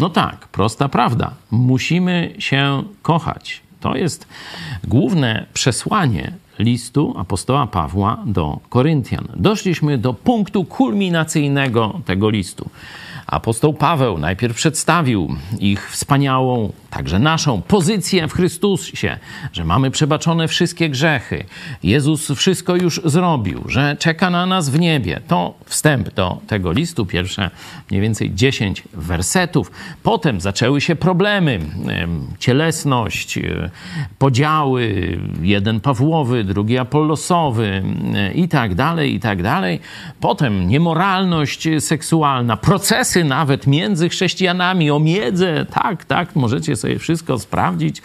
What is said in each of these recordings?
No tak, prosta prawda. Musimy się kochać. To jest główne przesłanie listu apostoła Pawła do Koryntian. Doszliśmy do punktu kulminacyjnego tego listu. Apostoł Paweł najpierw przedstawił ich wspaniałą, także naszą pozycję w Chrystusie, że mamy przebaczone wszystkie grzechy. Jezus wszystko już zrobił, że czeka na nas w niebie. To wstęp do tego listu, pierwsze mniej więcej 10 wersetów. Potem zaczęły się problemy, cielesność, e, podziały, jeden Pawłowy, drugi Apollosowy e, i tak dalej, i tak dalej. Potem niemoralność seksualna, procesy nawet między chrześcijanami o miedzę. Tak, tak, możecie sobie wszystko sprawdzić.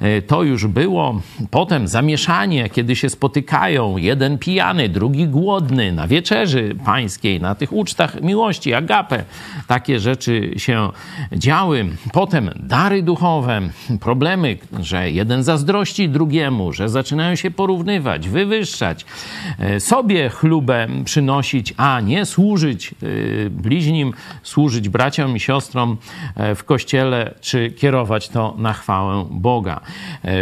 E, to już było. Potem zamieszanie, kiedy się spotykają, jeden pijany, drugi głodny na wieczerzy pańskiej, na tych ucztach miłości, agape. Takie rzeczy się działy. Potem dary duchowe, problemy, że jeden zazdrości drugiemu, że zaczynają się porównywać, wywyższać, e, sobie chlubę przynosić, a nie służyć e, bliźnim, służyć braciom i siostrom w kościele, czy kierować to na chwałę Boga.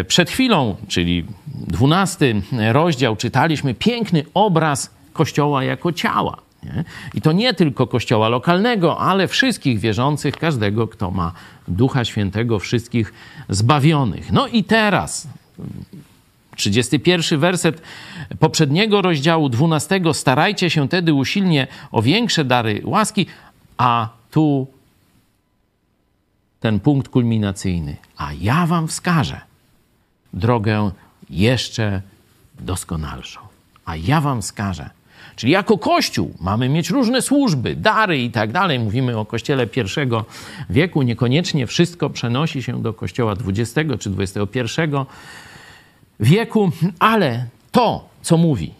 Przed chwilą, czyli dwunasty rozdział, czytaliśmy piękny obraz Kościoła jako ciała. Nie? I to nie tylko kościoła lokalnego, ale wszystkich wierzących, każdego, kto ma Ducha Świętego, wszystkich zbawionych. No i teraz, 31 werset poprzedniego rozdziału 12. Starajcie się tedy usilnie o większe dary łaski, a tu ten punkt kulminacyjny. A ja wam wskażę drogę jeszcze doskonalszą. A ja wam wskażę. Czyli jako Kościół mamy mieć różne służby, dary i tak dalej. Mówimy o Kościele pierwszego wieku. Niekoniecznie wszystko przenosi się do Kościoła XX czy XXI wieku, ale to, co mówi,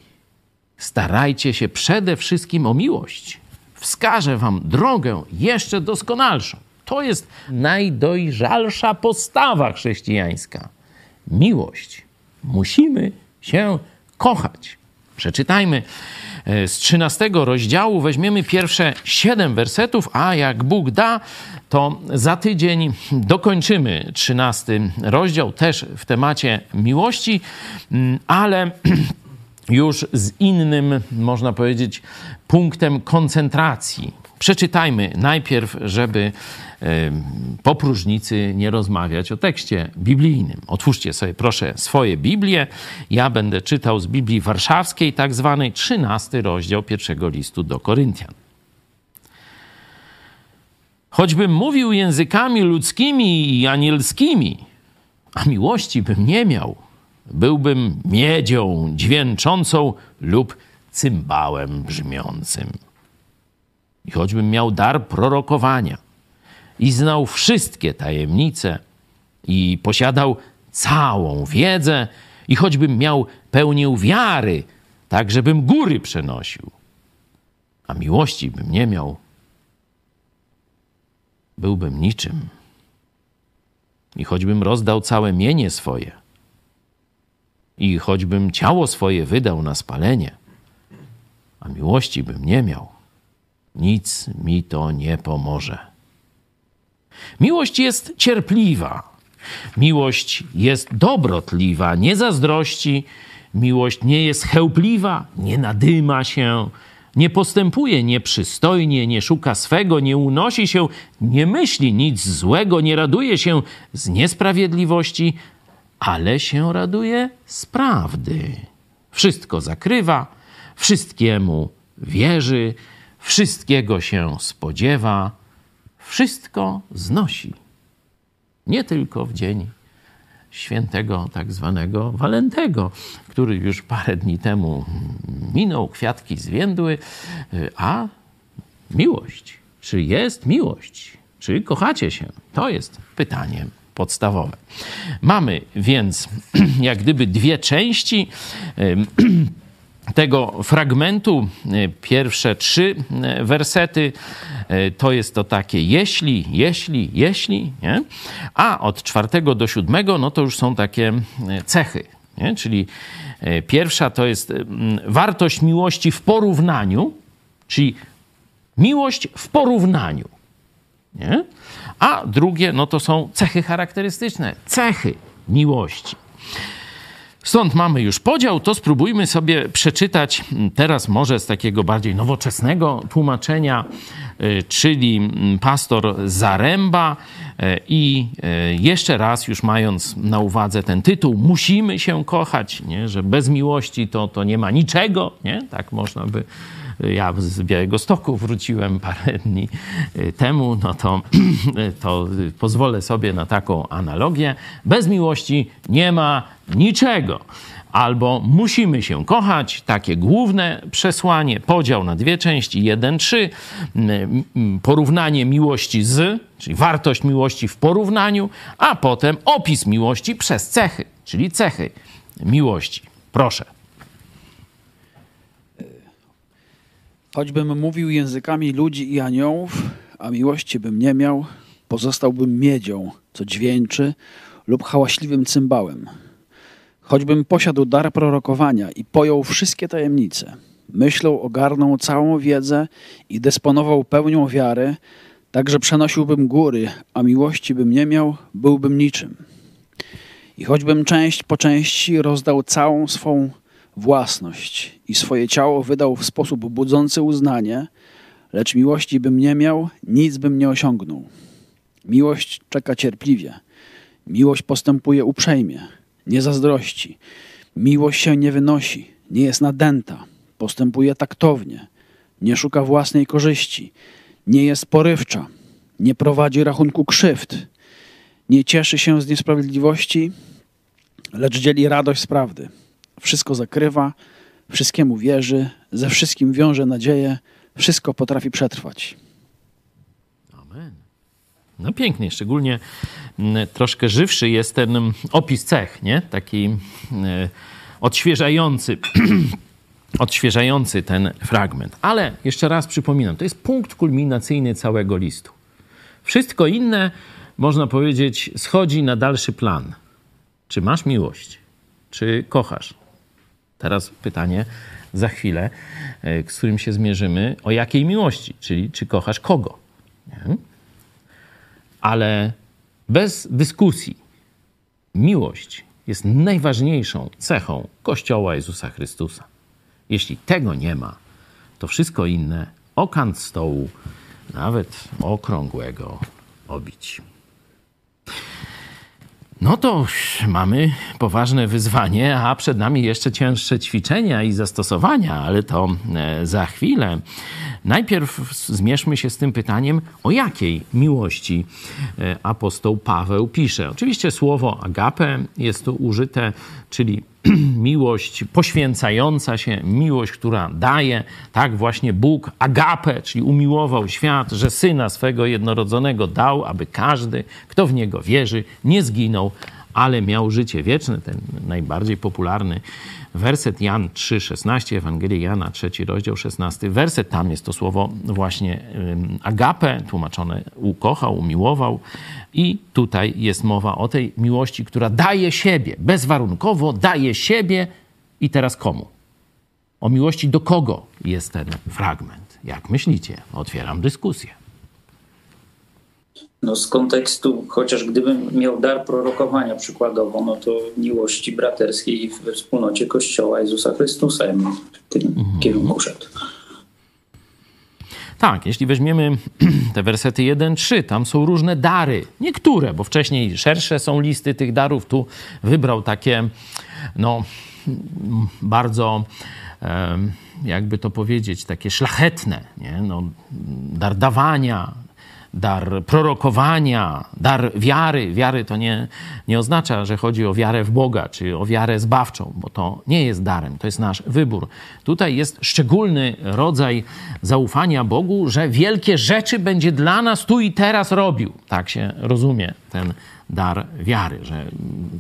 starajcie się przede wszystkim o miłość. Wskażę wam drogę jeszcze doskonalszą. To jest najdojrzalsza postawa chrześcijańska. Miłość. Musimy się kochać. Przeczytajmy e, z 13 rozdziału, weźmiemy pierwsze 7 wersetów, a jak Bóg da, to za tydzień dokończymy 13 rozdział, też w temacie miłości, mm, ale już z innym, można powiedzieć, punktem koncentracji. Przeczytajmy najpierw, żeby po próżnicy nie rozmawiać o tekście biblijnym. Otwórzcie sobie proszę swoje Biblię. Ja będę czytał z Biblii Warszawskiej, tak zwanej 13 rozdział pierwszego listu do Koryntian. Choćbym mówił językami ludzkimi i anielskimi, a miłości bym nie miał, byłbym miedzią dźwięczącą lub cymbałem brzmiącym. I choćbym miał dar prorokowania i znał wszystkie tajemnice i posiadał całą wiedzę i choćbym miał pełnię wiary, tak żebym góry przenosił, a miłości bym nie miał, byłbym niczym. I choćbym rozdał całe mienie swoje, i choćbym ciało swoje wydał na spalenie, a miłości bym nie miał, nic mi to nie pomoże. Miłość jest cierpliwa. Miłość jest dobrotliwa, nie zazdrości. Miłość nie jest chełpliwa, nie nadyma się, nie postępuje nieprzystojnie, nie szuka swego, nie unosi się, nie myśli nic złego, nie raduje się z niesprawiedliwości, ale się raduje z prawdy. Wszystko zakrywa, wszystkiemu wierzy, wszystkiego się spodziewa wszystko znosi. Nie tylko w dzień świętego tak zwanego Walentego, który już parę dni temu minął, kwiatki zwiędły, a miłość. Czy jest miłość? Czy kochacie się? To jest pytanie podstawowe. Mamy więc jak gdyby dwie części tego fragmentu, e, pierwsze trzy e, wersety, e, to jest to takie jeśli, jeśli, jeśli, nie? a od czwartego do siódmego, no to już są takie cechy, nie? czyli pierwsza to jest wartość miłości w porównaniu, czyli miłość w porównaniu. Nie? a drugie no to są cechy charakterystyczne, cechy miłości. Stąd mamy już podział, to spróbujmy sobie przeczytać teraz może z takiego bardziej nowoczesnego tłumaczenia, czyli mm, pastor Zaręba y, i y, jeszcze raz już mając na uwadze ten tytuł, musimy się kochać, nie? że bez miłości to, to nie ma niczego, nie? tak można by ja z Białego Stoku wróciłem parę dni temu, no to, to pozwolę sobie na taką analogię. Bez miłości nie ma niczego. Albo musimy się kochać, takie główne przesłanie, podział na dwie części, jeden, trzy, porównanie miłości z, czyli wartość miłości w porównaniu, a potem opis miłości przez cechy, czyli cechy miłości. Proszę. Choćbym mówił językami ludzi i aniołów, a miłości bym nie miał, pozostałbym miedzią, co dźwięczy, lub hałaśliwym cymbałem. Choćbym posiadł dar prorokowania i pojął wszystkie tajemnice, myślą ogarnął całą wiedzę i dysponował pełnią wiary, tak że przenosiłbym góry, a miłości bym nie miał, byłbym niczym. I choćbym część po części rozdał całą swą własność i swoje ciało wydał w sposób budzący uznanie, lecz miłości bym nie miał, nic bym nie osiągnął. Miłość czeka cierpliwie, miłość postępuje uprzejmie, nie zazdrości. Miłość się nie wynosi, nie jest nadęta, postępuje taktownie, nie szuka własnej korzyści, nie jest porywcza, nie prowadzi rachunku krzywd, nie cieszy się z niesprawiedliwości, lecz dzieli radość z prawdy. Wszystko zakrywa, wszystkiemu wierzy, ze wszystkim wiąże nadzieję, wszystko potrafi przetrwać. No pięknie, szczególnie mm, troszkę żywszy jest ten mm, opis cech, nie? Taki e, odświeżający. odświeżający ten fragment. Ale jeszcze raz przypominam, to jest punkt kulminacyjny całego listu. Wszystko inne, można powiedzieć, schodzi na dalszy plan. Czy masz miłość? Czy kochasz? Teraz pytanie za chwilę, e, z którym się zmierzymy, o jakiej miłości, czyli czy kochasz kogo. Nie? Ale bez dyskusji, miłość jest najważniejszą cechą Kościoła Jezusa Chrystusa. Jeśli tego nie ma, to wszystko inne o kant stołu, nawet okrągłego, obić. No to mamy poważne wyzwanie, a przed nami jeszcze cięższe ćwiczenia i zastosowania, ale to e, za chwilę. Najpierw zmierzmy się z tym pytaniem, o jakiej miłości e, apostoł Paweł pisze. Oczywiście słowo agape jest tu użyte, czyli miłość poświęcająca się, miłość, która daje. Tak właśnie Bóg agape, czyli umiłował świat, że Syna swego jednorodzonego dał, aby każdy, kto w Niego wierzy, nie zginął, ale miał życie wieczne. Ten najbardziej popularny werset Jan 3,16, Ewangelii Jana, trzeci rozdział, 16 werset. Tam jest to słowo właśnie agape, tłumaczone ukochał, umiłował. I tutaj jest mowa o tej miłości, która daje siebie, bezwarunkowo daje siebie i teraz komu? O miłości do kogo jest ten fragment? Jak myślicie? Otwieram dyskusję. No z kontekstu, chociaż gdybym miał dar prorokowania przykładowo, no to miłości braterskiej we wspólnocie Kościoła Jezusa Chrystusa ja bym w tym mhm. kierunku szedł. Tak, jeśli weźmiemy te wersety 1-3, tam są różne dary. Niektóre, bo wcześniej szersze są listy tych darów. Tu wybrał takie, no, bardzo, jakby to powiedzieć, takie szlachetne, nie? No, dar dawania, dar prorokowania, dar wiary. Wiary to nie, nie oznacza, że chodzi o wiarę w Boga, czy o wiarę zbawczą, bo to nie jest darem, to jest nasz wybór. Tutaj jest szczególny rodzaj zaufania Bogu, że wielkie rzeczy będzie dla nas tu i teraz robił. Tak się rozumie ten dar wiary, że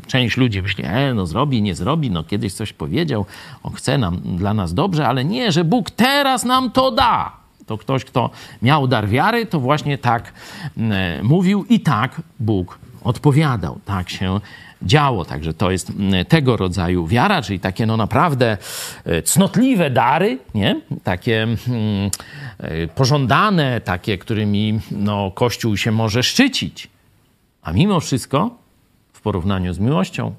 część ludzi myśli, e, no zrobi, nie zrobi, no kiedyś coś powiedział, on chce nam, dla nas dobrze, ale nie, że Bóg teraz nam to da to ktoś, kto miał dar wiary, to właśnie tak mm, e, mówił i tak Bóg odpowiadał. Tak się działo. Także to jest tego rodzaju wiara, czyli takie no naprawdę e, cnotliwe dary, nie? takie mm, e, pożądane, takie, którymi no, Kościół się może szczycić. A mimo wszystko, w porównaniu z miłością,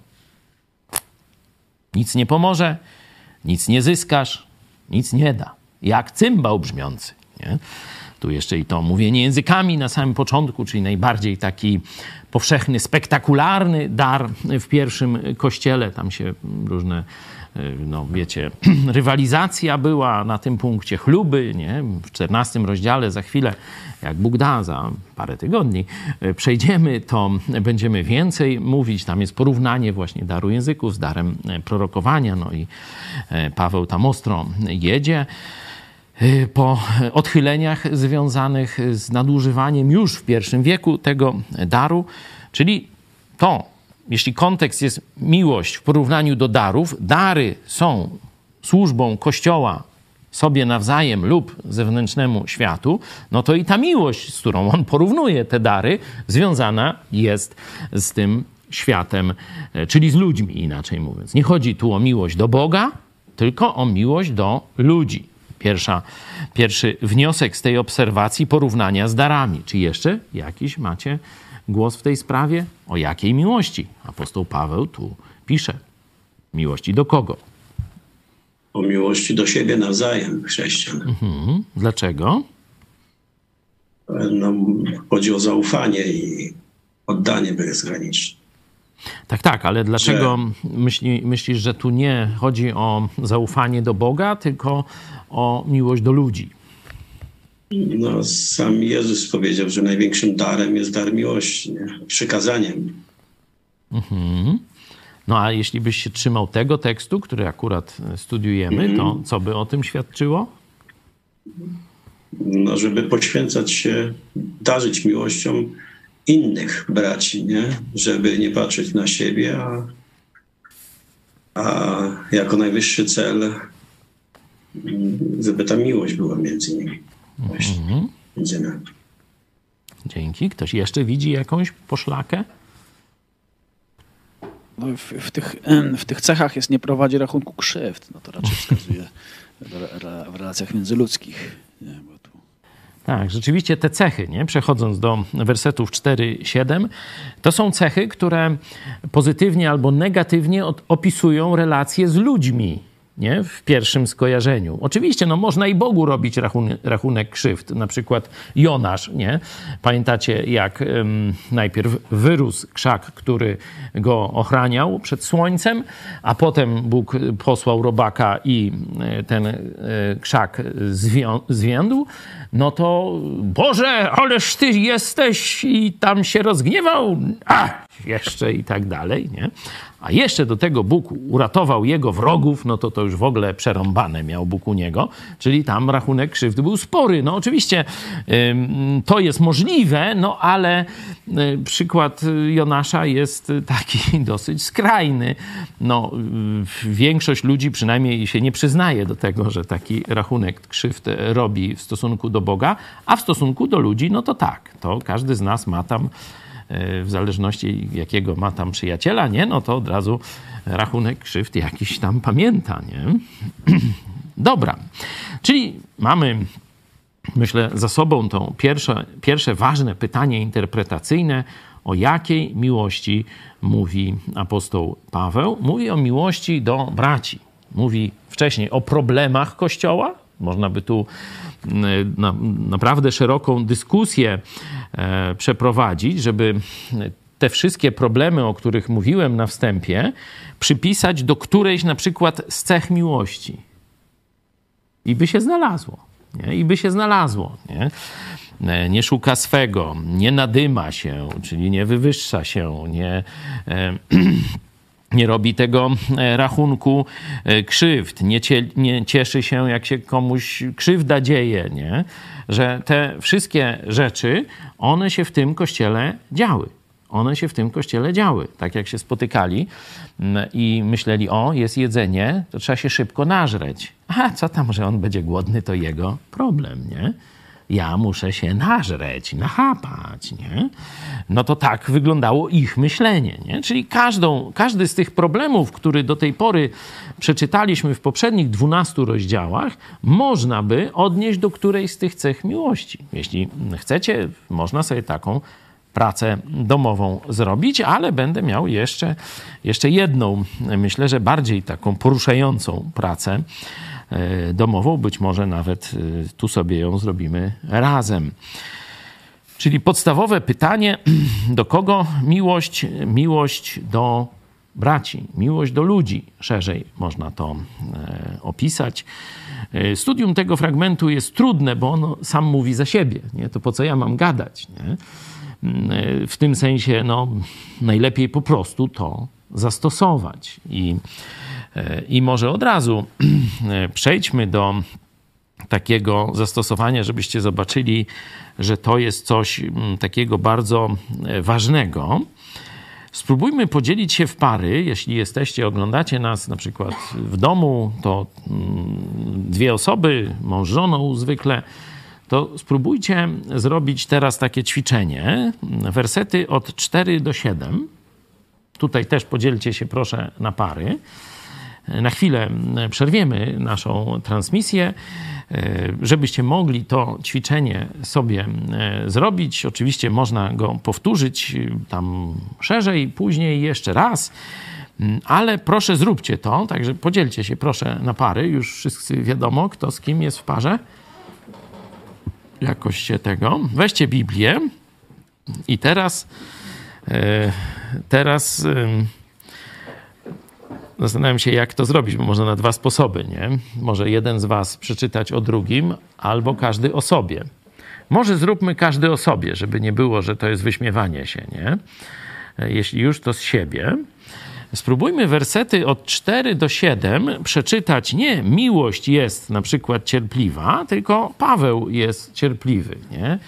nic nie pomoże, nic nie zyskasz, nic nie da. Jak cymbał brzmiący. Nie? Tu jeszcze i to mówienie językami na samym początku, czyli najbardziej taki powszechny, spektakularny dar w pierwszym kościele. Tam się różne, no wiecie, rywalizacja była na tym punkcie, chluby, nie? W czternastym rozdziale za chwilę, jak Bóg da, za parę tygodni przejdziemy, to będziemy więcej mówić. Tam jest porównanie właśnie daru języków z darem prorokowania, no i Paweł tam ostro jedzie. Y, po odchyleniach związanych z nadużywaniem już w pierwszym wieku tego daru, czyli to, jeśli kontekst jest miłość w porównaniu do darów, dary są służbą Kościoła sobie nawzajem lub zewnętrznemu światu, no to i ta miłość, z którą on porównuje te dary, związana jest z tym światem, e, czyli z ludźmi, inaczej mówiąc. Nie chodzi tu o miłość do Boga, tylko o miłość do ludzi. Pierwsza, pierwszy wniosek z tej obserwacji porównania z darami. Czy jeszcze jakiś macie głos w tej sprawie? O jakiej miłości? Apostoł Paweł tu pisze. Miłości do kogo? O miłości do siebie nawzajem, chrześcijan. Mhm. Dlaczego? No, chodzi o zaufanie i oddanie bezgraniczne. Tak, tak, ale dlaczego że... myśli, myślisz, że tu nie chodzi o zaufanie do Boga, tylko o miłość do ludzi? No, sam Jezus powiedział, że największym darem jest dar miłości, nie? przykazaniem. Mhm. No a jeśli byś się trzymał tego tekstu, który akurat studiujemy, mhm. to co by o tym świadczyło? No, żeby poświęcać się, darzyć miłością innych braci, nie? żeby nie patrzeć na siebie, a, a jako najwyższy cel, żeby ta miłość była między nimi. Mhm. Między nami. Dzięki. Ktoś jeszcze widzi jakąś poszlakę? No, w, w, tych, w tych cechach jest nie prowadzi rachunku krzywd. No to raczej wskazuje w relacjach międzyludzkich. Nie? Bo tak, rzeczywiście te cechy, nie? przechodząc do wersetów 4-7, to są cechy, które pozytywnie albo negatywnie opisują relacje z ludźmi nie? w pierwszym skojarzeniu. Oczywiście no, można i Bogu robić rachunek, rachunek krzywd. Na przykład Jonasz, nie? Pamiętacie, jak um, najpierw wyrósł krzak, który go ochraniał przed słońcem, a potem Bóg posłał robaka i e, ten e, krzak zwiędł, no to Boże, ależ ty jesteś i tam się rozgniewał, a jeszcze i tak dalej, nie? A jeszcze do tego Bóg uratował jego wrogów, no to to już w ogóle przerąbane miał Bóg u niego, czyli tam rachunek krzywdy był spory. No oczywiście to jest możliwe, no ale y, przykład Jonasza jest taki dosyć skrajny. No większość ludzi przynajmniej się nie przyznaje do tego, że taki rachunek krzywd robi w stosunku do Boga, a w stosunku do ludzi, no to tak, to każdy z nas ma tam E, w zależności jakiego ma tam przyjaciela, nie, no to od razu rachunek krzywd jakiś tam pamięta, nie? Dobra, czyli mamy, myślę, za sobą to pierwsze, pierwsze ważne pytanie interpretacyjne, o jakiej miłości mówi apostoł Paweł. Mówi o miłości do braci. Mówi wcześniej o problemach Kościoła. Można by tu na, naprawdę szeroką dyskusję e, przeprowadzić, żeby te wszystkie problemy, o których mówiłem na wstępie, przypisać do którejś na przykład z cech miłości. I by się znalazło. Nie? I by się znalazło. Nie? E, nie szuka swego, nie nadyma się, czyli nie wywyższa się, nie. Nie robi tego e, rachunku e, krzywd, nie, cie, nie, cieszy się, jak się komuś krzywda dzieje, nie? że te wszystkie rzeczy, one się w tym kościele działy. One się w tym kościele działy. Tak jak się spotykali mm, i myśleli, o, jest jedzenie, to trzeba się szybko nażreć. A co tam, że on będzie głodny, to jego problem, nie? Ja muszę się nażreć, nachapać, nie? No to tak wyglądało ich myślenie, nie? Czyli każdą, każdy z tych problemów, który do tej pory przeczytaliśmy w poprzednich 12 rozdziałach, można by odnieść do którejś z tych cech miłości. Jeśli chcecie, można sobie taką pracę domową zrobić, ale będę miał jeszcze, jeszcze jedną, myślę, że bardziej taką poruszającą pracę domową. Być może nawet e, tu sobie ją zrobimy razem. Czyli podstawowe pytanie, do kogo miłość? Miłość do braci, miłość do ludzi, szerzej można to e, opisać. Studium tego fragmentu jest trudne, bo on sam mówi za siebie. Nie? To po co ja mam gadać? Nie? w tym sensie no, najlepiej po prostu to zastosować. I, I może od razu przejdźmy do takiego zastosowania, żebyście zobaczyli, że to jest coś mm, takiego bardzo ważnego. Spróbujmy podzielić się w pary. Jeśli jesteście, oglądacie nas na przykład w domu, to mm, dwie osoby, mąż żoną zwykle to spróbujcie zrobić teraz takie ćwiczenie. Wersety od 4 do 7. Tutaj też podzielcie się proszę na pary. Na chwilę przerwiemy naszą transmisję, żebyście mogli to ćwiczenie sobie e, zrobić. Oczywiście można go powtórzyć tam szerzej, później jeszcze raz. Ale proszę zróbcie to, także podzielcie się proszę na pary. Już wszyscy wiadomo, kto z kim jest w parze jakoś się tego. Weźcie Biblię i teraz e, teraz zastanawiam się, jak to zrobić, bo można na dwa sposoby, nie? Może jeden z was przeczytać o drugim, albo każdy o sobie. Może zróbmy każdy o sobie, żeby nie było, że to jest wyśmiewanie się, nie? E, jeśli już, to z siebie. Spróbujmy wersety od 4 do 7 przeczytać nie miłość jest na przykład cierpliwa, tylko Paweł jest cierpliwy, nie?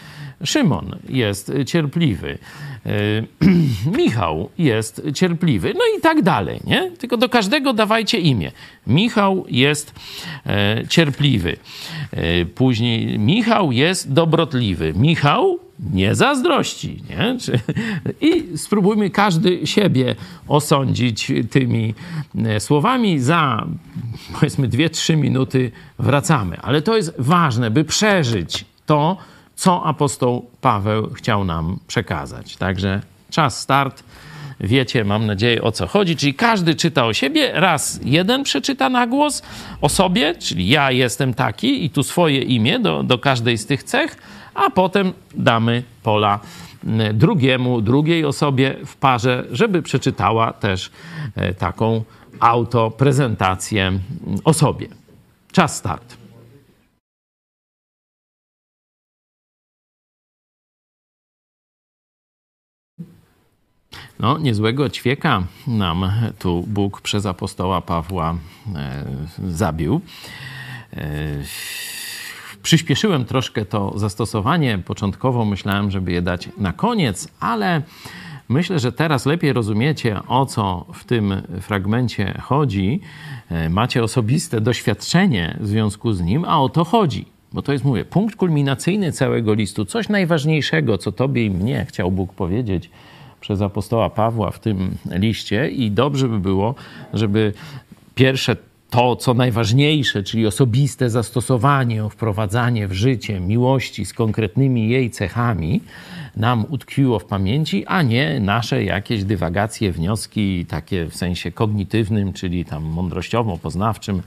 Szymon jest cierpliwy, e, Michał jest cierpliwy, no i tak dalej, nie? Tylko do każdego dawajcie imię. Michał jest e, cierpliwy. E, później Michał jest dobrotliwy. Michał nie zazdrości. Nie? I spróbujmy każdy siebie osądzić tymi słowami. Za powiedzmy 2-3 minuty wracamy. Ale to jest ważne, by przeżyć to, co apostoł Paweł chciał nam przekazać. Także czas start. Wiecie, mam nadzieję, o co chodzi. Czyli każdy czyta o siebie, raz jeden przeczyta na głos o sobie, czyli ja jestem taki i tu swoje imię do, do każdej z tych cech a potem damy pola drugiemu, drugiej osobie w parze, żeby przeczytała też e, taką autoprezentację o sobie. Czas start. No, niezłego ćwieka nam tu Bóg przez apostoła Pawła e, zabił. E, Przyspieszyłem troszkę to zastosowanie. Początkowo myślałem, żeby je dać na koniec, ale myślę, że teraz lepiej rozumiecie, o co w tym fragmencie chodzi. E, macie osobiste doświadczenie w związku z nim, a o to chodzi. Bo to jest, mówię, punkt kulminacyjny całego listu, coś najważniejszego, co Tobie i mnie chciał Bóg powiedzieć przez apostoła Pawła w tym liście, i dobrze by było, żeby pierwsze to, co najważniejsze, czyli osobiste zastosowanie, wprowadzanie w życie miłości z konkretnymi jej cechami, nam utkwiło w pamięci, a nie nasze jakieś dywagacje, wnioski, takie w sensie kognitywnym, czyli tam mądrościowo-poznawczym,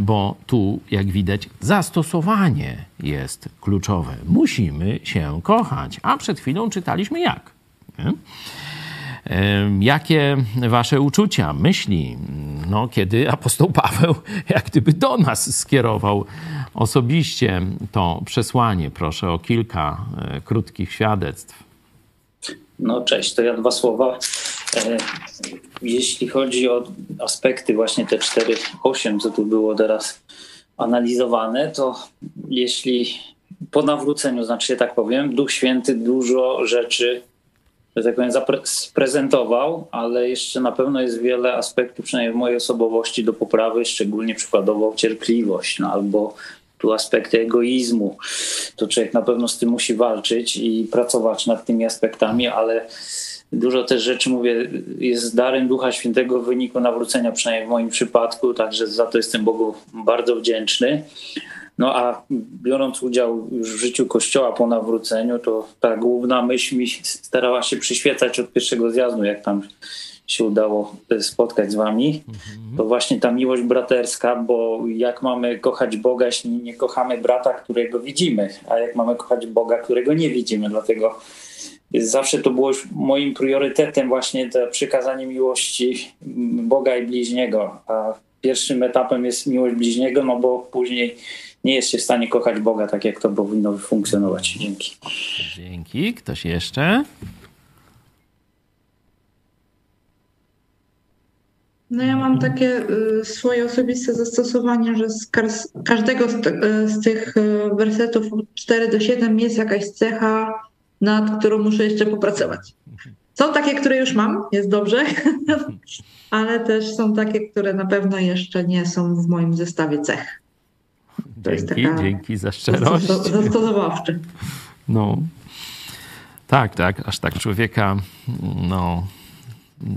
bo tu, jak widać, zastosowanie jest kluczowe. Musimy się kochać, a przed chwilą czytaliśmy jak. Jakie wasze uczucia, myśli, no, kiedy apostoł Paweł jak gdyby do nas skierował osobiście to przesłanie? Proszę o kilka e, krótkich świadectw. No cześć, to ja dwa słowa. E, jeśli chodzi o aspekty właśnie te 4-8, co tu było teraz analizowane, to jeśli po nawróceniu, znaczy tak powiem, Duch Święty dużo rzeczy że tak powiem, sprezentował, ale jeszcze na pewno jest wiele aspektów, przynajmniej w mojej osobowości, do poprawy, szczególnie przykładowo cierpliwość, no, albo tu aspekty egoizmu. To człowiek na pewno z tym musi walczyć i pracować nad tymi aspektami, ale dużo też rzeczy, mówię, jest darem Ducha Świętego w wyniku nawrócenia, przynajmniej w moim przypadku, także za to jestem Bogu bardzo wdzięczny. No a biorąc udział już w życiu Kościoła po nawróceniu, to ta główna myśl mi starała się przyświecać od pierwszego zjazdu, jak tam się udało spotkać z wami, to właśnie ta miłość braterska, bo jak mamy kochać Boga, jeśli nie kochamy brata, którego widzimy, a jak mamy kochać Boga, którego nie widzimy, dlatego zawsze to było moim priorytetem właśnie to przykazanie miłości Boga i bliźniego, a pierwszym etapem jest miłość bliźniego, no bo później nie jest się w stanie kochać Boga tak, jak to powinno funkcjonować. Dzięki. Dzięki. Ktoś jeszcze? No ja mam takie y, swoje osobiste zastosowanie, że z każdego z, y, z tych y, wersetów od 4 do 7 jest jakaś cecha, nad którą muszę jeszcze popracować. Są takie, które już mam, jest dobrze, ale też są takie, które na pewno jeszcze nie są w moim zestawie cech. To dzięki, jest taka dzięki za szczerość. Zastosowawczy. No. Tak, tak, aż tak człowieka no,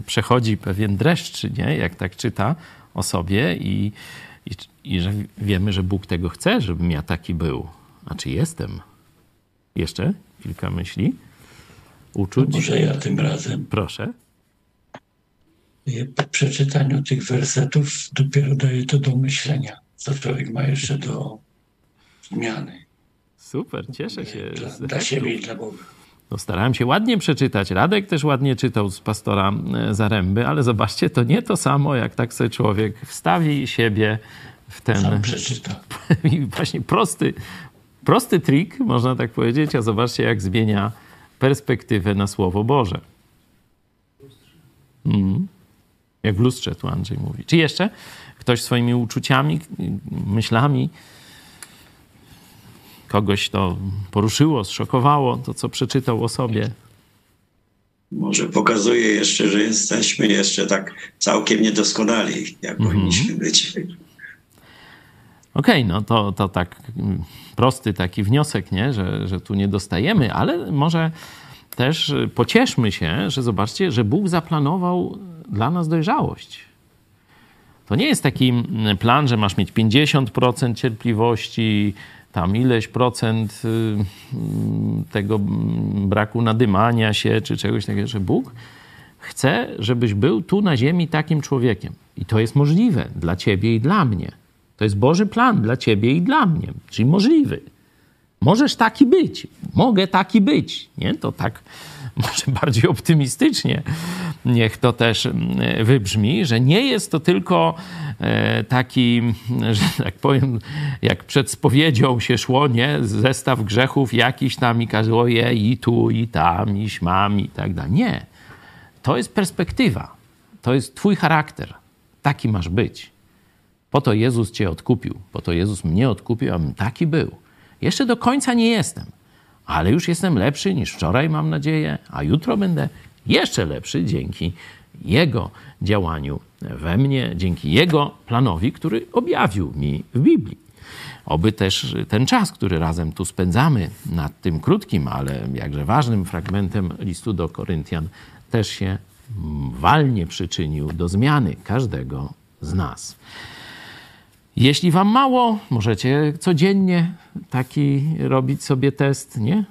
przechodzi pewien dreszcz, nie? jak tak czyta o sobie i, i, i że wiemy, że Bóg tego chce, żebym ja taki był. A czy jestem? Jeszcze kilka myśli, uczuć. Może ja tym razem. Proszę. Po przeczytaniu tych wersetów dopiero daje to do myślenia, co człowiek ma jeszcze do zmiany. Super, cieszę się. Dla, dla siebie i dla Boga. No, starałem się ładnie przeczytać. Radek też ładnie czytał z pastora e, Zaręby, ale zobaczcie, to nie to samo, jak tak sobie człowiek wstawi siebie w ten. Sam przeczyta. I właśnie prosty, prosty trik, można tak powiedzieć, a zobaczcie, jak zmienia perspektywę na Słowo Boże. Mm. Jak w lustrze tu Andrzej mówi. Czy jeszcze ktoś swoimi uczuciami, myślami kogoś to poruszyło, zszokowało, to co przeczytał o sobie. Może pokazuje jeszcze, że jesteśmy jeszcze tak całkiem niedoskonali, jak mm -hmm. powinniśmy być. Okej, okay, no to, to tak prosty taki wniosek, nie? Że, że tu nie dostajemy, ale może też pocieszmy się, że zobaczcie, że Bóg zaplanował dla nas dojrzałość. To nie jest taki mm, plan, że masz mieć 50% cierpliwości, tam ileś procent y, tego braku nadymania się czy czegoś takiego, że Bóg chce, żebyś był tu na ziemi takim człowiekiem. I to jest możliwe dla ciebie i dla mnie. To jest Boży plan dla ciebie i dla mnie, czyli możliwy. Możesz taki być, mogę taki być. Nie? To tak może bardziej optymistycznie niech to też mm, wybrzmi, że nie jest to tylko e, taki, że tak powiem, jak przed spowiedzią się szło, nie? Zestaw grzechów jakiś tam i kazło je i tu, i tam, i śmam, i tak dalej. Nie. To jest perspektywa. To jest twój charakter. Taki masz być. Po to Jezus cię odkupił. Po to Jezus mnie odkupił, abym taki był. Jeszcze do końca nie jestem ale już jestem lepszy niż wczoraj, mam nadzieję, a jutro będę jeszcze lepszy dzięki Jego działaniu we mnie, dzięki Jego planowi, który objawił mi w Biblii. Oby też ten czas, który razem tu spędzamy nad tym krótkim, ale jakże ważnym fragmentem listu do Koryntian, też się walnie przyczynił do zmiany każdego z nas. Jeśli wam mało, możecie codziennie taki robić sobie test, nie?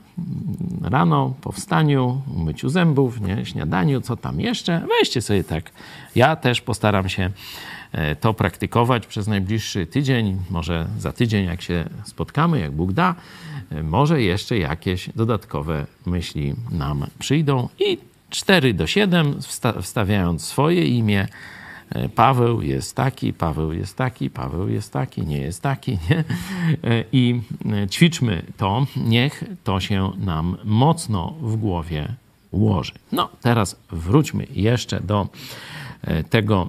Rano, po wstaniu, myciu zębów, nie? Śniadaniu, co tam jeszcze. Weźcie sobie tak. Ja też postaram się e, to praktykować przez najbliższy tydzień. Może za tydzień, jak się spotkamy, jak Bóg da, e, może jeszcze jakieś dodatkowe myśli nam przyjdą. I 4 do 7, wstawiając swoje imię, Paweł jest taki, Paweł jest taki, Paweł jest taki, nie jest taki, nie? E, I e, ćwiczmy to, niech to się nam mocno w głowie ułoży. No, teraz wróćmy jeszcze do tego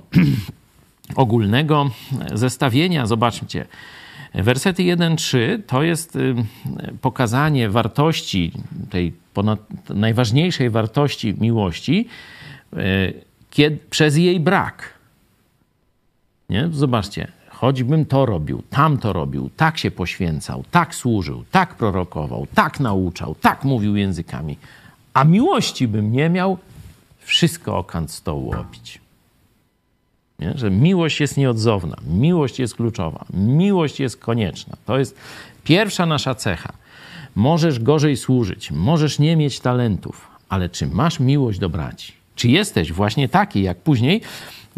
ogólnego zestawienia. Zobaczcie, wersety 1-3 to jest pokazanie wartości, tej ponad najważniejszej wartości miłości, kiedy, przez jej brak. Nie? Zobaczcie, choćbym to robił, tamto robił, tak się poświęcał, tak służył, tak prorokował, tak nauczał, tak mówił językami, a miłości bym nie miał, wszystko o stołu opić. Nie? Że miłość jest nieodzowna, miłość jest kluczowa, miłość jest konieczna. To jest pierwsza nasza cecha. Możesz gorzej służyć, możesz nie mieć talentów, ale czy masz miłość do braci? Czy jesteś właśnie taki, jak później,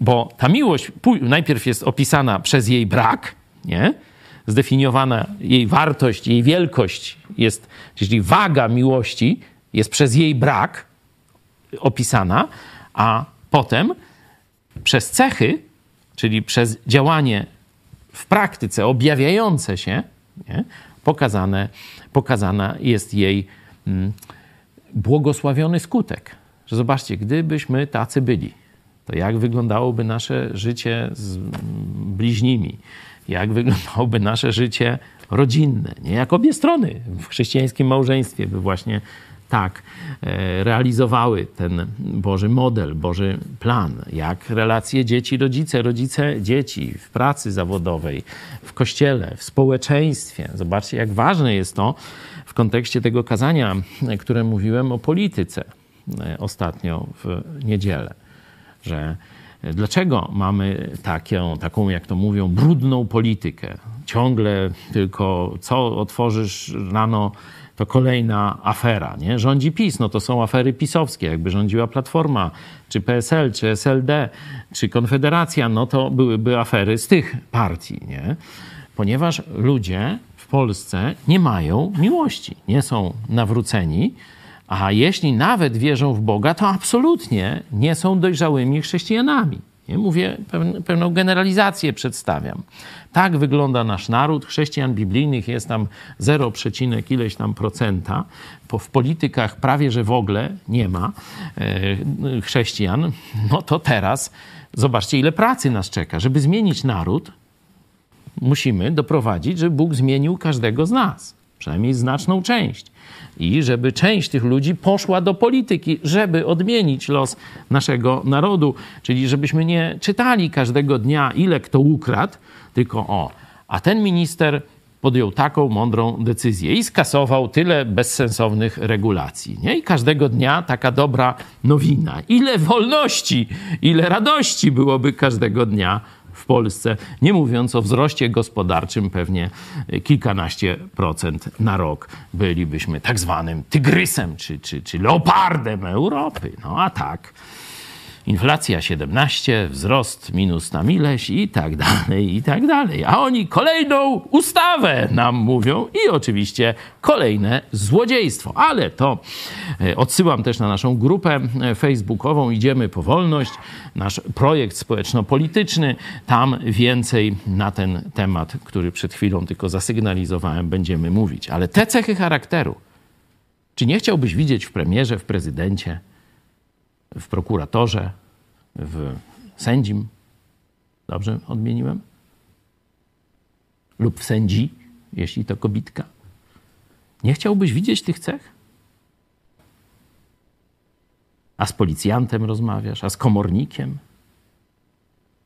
bo ta miłość najpierw jest opisana przez jej brak, nie? Zdefiniowana jej wartość, jej wielkość jest, czyli waga miłości jest przez jej brak opisana, a potem przez cechy, czyli przez działanie w praktyce objawiające się, nie? Pokazane, pokazana jest jej mm, błogosławiony skutek. Że zobaczcie, gdybyśmy tacy byli, to jak wyglądałoby nasze życie z bliźnimi, jak wyglądałoby nasze życie rodzinne, nie? Jak obie strony w chrześcijańskim małżeństwie by właśnie tak e, realizowały ten Boży model, Boży plan, jak relacje dzieci-rodzice, rodzice-dzieci w pracy zawodowej, w kościele, w społeczeństwie. Zobaczcie, jak ważne jest to w kontekście tego kazania, które mówiłem o polityce e, ostatnio w niedzielę, że Dlaczego mamy taką, taką, jak to mówią, brudną politykę? Ciągle tylko co otworzysz rano, to kolejna afera. Nie? Rządzi PiS, no to są afery pisowskie. Jakby rządziła Platforma, czy PSL, czy SLD, czy Konfederacja, no to byłyby afery z tych partii. Nie? Ponieważ ludzie w Polsce nie mają miłości, nie są nawróceni, a jeśli nawet wierzą w Boga, to absolutnie nie są dojrzałymi chrześcijanami. Nie mówię, pewną generalizację przedstawiam. Tak wygląda nasz naród. Chrześcijan biblijnych jest tam 0, ileś tam procenta. W politykach prawie że w ogóle nie ma e, chrześcijan. No to teraz zobaczcie, ile pracy nas czeka. Żeby zmienić naród, musimy doprowadzić, żeby Bóg zmienił każdego z nas, przynajmniej znaczną część i żeby część tych ludzi poszła do polityki, żeby odmienić los naszego narodu. Czyli żebyśmy nie czytali każdego dnia, ile kto ukradł, tylko o, a ten minister podjął taką mądrą decyzję i skasował tyle bezsensownych regulacji. Nie? I każdego dnia taka dobra nowina. Ile wolności, ile radości byłoby każdego dnia w Polsce, nie mówiąc o wzroście gospodarczym, pewnie kilkanaście procent na rok bylibyśmy tak zwanym tygrysem czy, czy, czy leopardem Europy. No a tak inflacja 17, wzrost minus tam ileś i tak dalej, i tak dalej. A oni kolejną ustawę nam mówią i oczywiście kolejne złodziejstwo. Ale to e, odsyłam też na naszą grupę e, facebookową Idziemy po wolność, nasz projekt społeczno-polityczny. Tam więcej na ten temat, który przed chwilą tylko zasygnalizowałem, będziemy mówić. Ale te cechy charakteru, czy nie chciałbyś widzieć w premierze, w prezydencie, w prokuratorze, w sędzim. Dobrze odmieniłem? Lub w sędzi, jeśli to kobitka. Nie chciałbyś widzieć tych cech? A z policjantem rozmawiasz, a z komornikiem?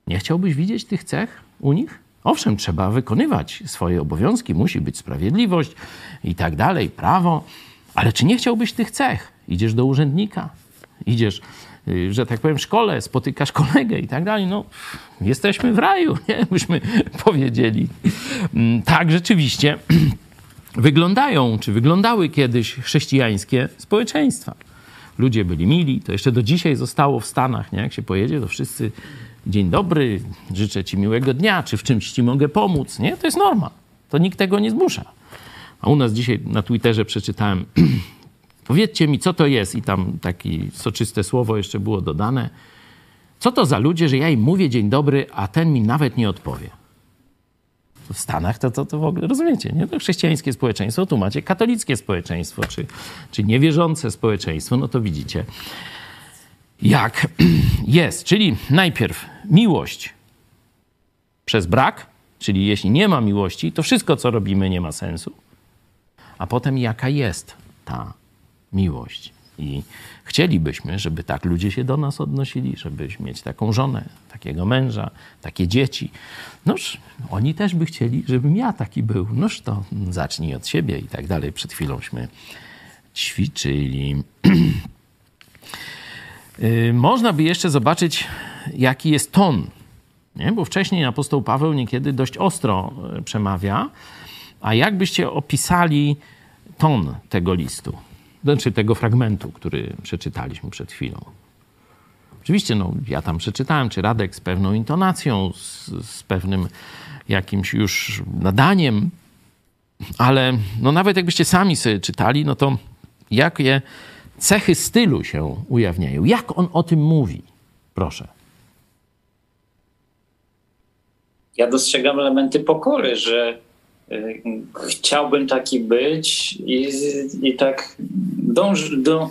Nie chciałbyś widzieć tych cech u nich? Owszem, trzeba wykonywać swoje obowiązki, musi być sprawiedliwość i tak dalej, prawo, ale czy nie chciałbyś tych cech? Idziesz do urzędnika, idziesz, y, że tak powiem, w szkole, spotykasz kolegę i tak dalej. No, jesteśmy w raju, nie? Byśmy powiedzieli. Mm, tak rzeczywiście wyglądają, czy wyglądały kiedyś chrześcijańskie społeczeństwa. Ludzie byli mili, to jeszcze do dzisiaj zostało w Stanach, nie? Jak się pojedzie, to wszyscy dzień dobry, życzę ci miłego dnia, czy w czymś ci mogę pomóc, nie? To jest norma. To nikt tego nie zmusza. A u nas dzisiaj na Twitterze przeczytałem Powiedzcie mi, co to jest, i tam takie soczyste słowo jeszcze było dodane. Co to za ludzie, że ja im mówię dzień dobry, a ten mi nawet nie odpowie? W Stanach to, to, to w ogóle rozumiecie, nie? To chrześcijańskie społeczeństwo, tu macie katolickie społeczeństwo, czy, czy niewierzące społeczeństwo, no to widzicie, jak jest. Czyli najpierw miłość przez brak, czyli jeśli nie ma miłości, to wszystko, co robimy, nie ma sensu. A potem jaka jest ta miłość. I chcielibyśmy, żeby tak ludzie się do nas odnosili, żeby mieć taką żonę, takiego męża, takie dzieci. Noż, oni też by chcieli, żebym ja taki był. Noż to zacznij od siebie i tak dalej. Przed chwiląśmy ćwiczyli. Y, można by jeszcze zobaczyć, jaki jest ton, nie? bo wcześniej apostoł Paweł niekiedy dość ostro y, przemawia. A jakbyście opisali ton tego listu, znaczy tego fragmentu, który przeczytaliśmy przed chwilą? Oczywiście, no, ja tam przeczytałem, czy Radek z pewną intonacją, z, z pewnym jakimś już nadaniem, ale no, nawet jakbyście sami sobie czytali, no to jakie cechy stylu się ujawniają? Jak on o tym mówi? Proszę. Ja dostrzegam elementy pokory, że chciałbym taki być i, i tak dąż, do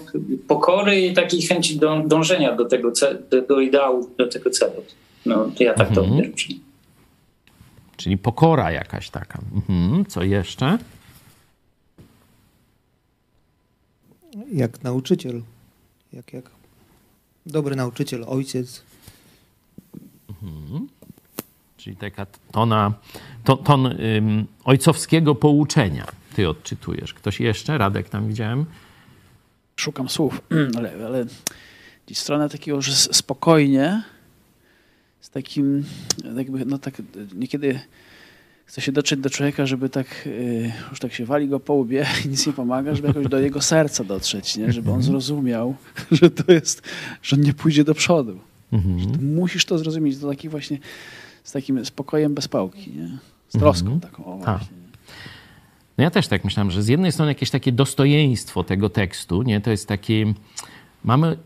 pokory i takiej chęci do, dążenia do tego do, do ideału, do tego celu. No, to ja tak mhm. to odbieram. Czyli pokora jakaś taka. Mhm. Co jeszcze? jak nauczyciel, jak, jak dobry nauczyciel, ojciec. Mhm. Czyli taka tona, to, ton ym, ojcowskiego pouczenia ty odczytujesz. Ktoś jeszcze? Radek tam widziałem? Szukam słów, ale, ale gdzieś stronę takiego, że spokojnie, z takim, jakby, no tak niekiedy chce się dotrzeć do człowieka, żeby tak, yy, już tak się wali go po łbie i nic nie pomaga, żeby jakoś do jego serca dotrzeć, nie? żeby on mhm. zrozumiał, że to jest, że on nie pójdzie do przodu. Mhm. musisz to zrozumieć, to taki właśnie z takim spokojem bez pałki, nie? z troską mhm. taką. O, tak. właśnie. No ja też tak myślałem, że z jednej strony jakieś takie dostojeństwo tego tekstu, nie? to jest takie mamy,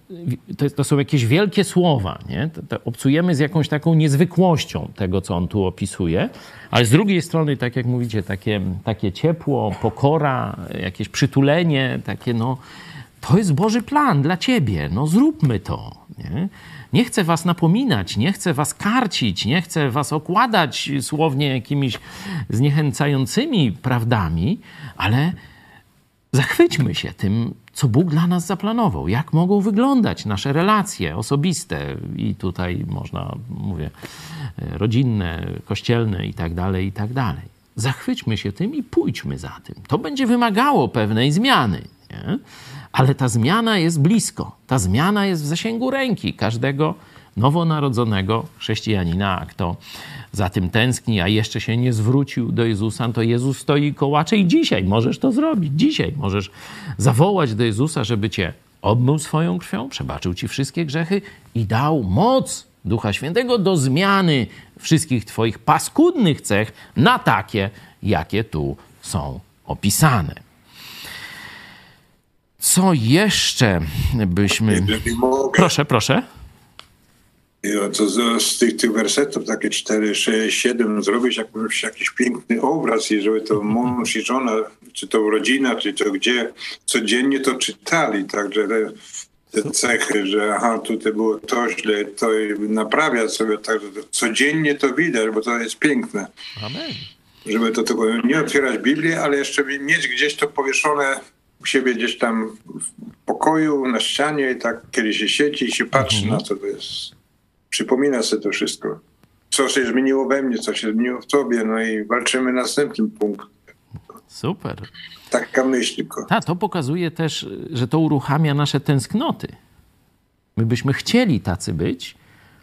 to, to, są jakieś wielkie słowa, nie? To, to obcujemy z jakąś taką niezwykłością tego, co on tu opisuje, ale z drugiej strony, tak jak mówicie, takie, takie ciepło, pokora, jakieś przytulenie, takie no, to jest Boży plan dla ciebie, no zróbmy to, nie? Nie chcę was napominać, nie chcę was karcić, nie chcę was okładać słownie jakimiś zniechęcającymi prawdami, ale zachwyćmy się tym, co Bóg dla nas zaplanował, jak mogą wyglądać nasze relacje osobiste i tutaj można, mówię, rodzinne, kościelne i tak dalej, i tak dalej. Zachwyćmy się tym i pójdźmy za tym. To będzie wymagało pewnej zmiany, ale ta zmiana jest blisko. Ta zmiana jest w zasięgu ręki każdego nowonarodzonego chrześcijanina, a kto za tym tęskni, a jeszcze się nie zwrócił do Jezusa, to Jezus stoi kołacze i dzisiaj możesz to zrobić. Dzisiaj możesz zawołać do Jezusa, żeby cię obmył swoją krwią, przebaczył ci wszystkie grzechy i dał moc Ducha Świętego do zmiany wszystkich twoich paskudnych cech na takie, jakie tu są opisane. Co jeszcze byśmy. Proszę, proszę. Ja to z, z tych, tych wersetów takie 4, 6, 7 zrobić jakiś, jakiś piękny obraz i żeby to mąż i żona, czy to rodzina, czy to gdzie, codziennie to czytali, także te, te cechy, że aha, tutaj było to źle, to naprawia sobie, także codziennie to widać, bo to jest piękne. Amen. Żeby to tylko nie otwierać Biblii, ale jeszcze mieć gdzieś to powieszone u siebie gdzieś tam w pokoju, na ścianie i tak kiedy się siedzi i się patrzy mhm. na to, to jest przypomina sobie to wszystko. Co się zmieniło we mnie, co się zmieniło w tobie, no i walczymy następnym punktem. Super. Taka myśl tylko. Ta, to pokazuje też, że to uruchamia nasze tęsknoty. My byśmy chcieli tacy być,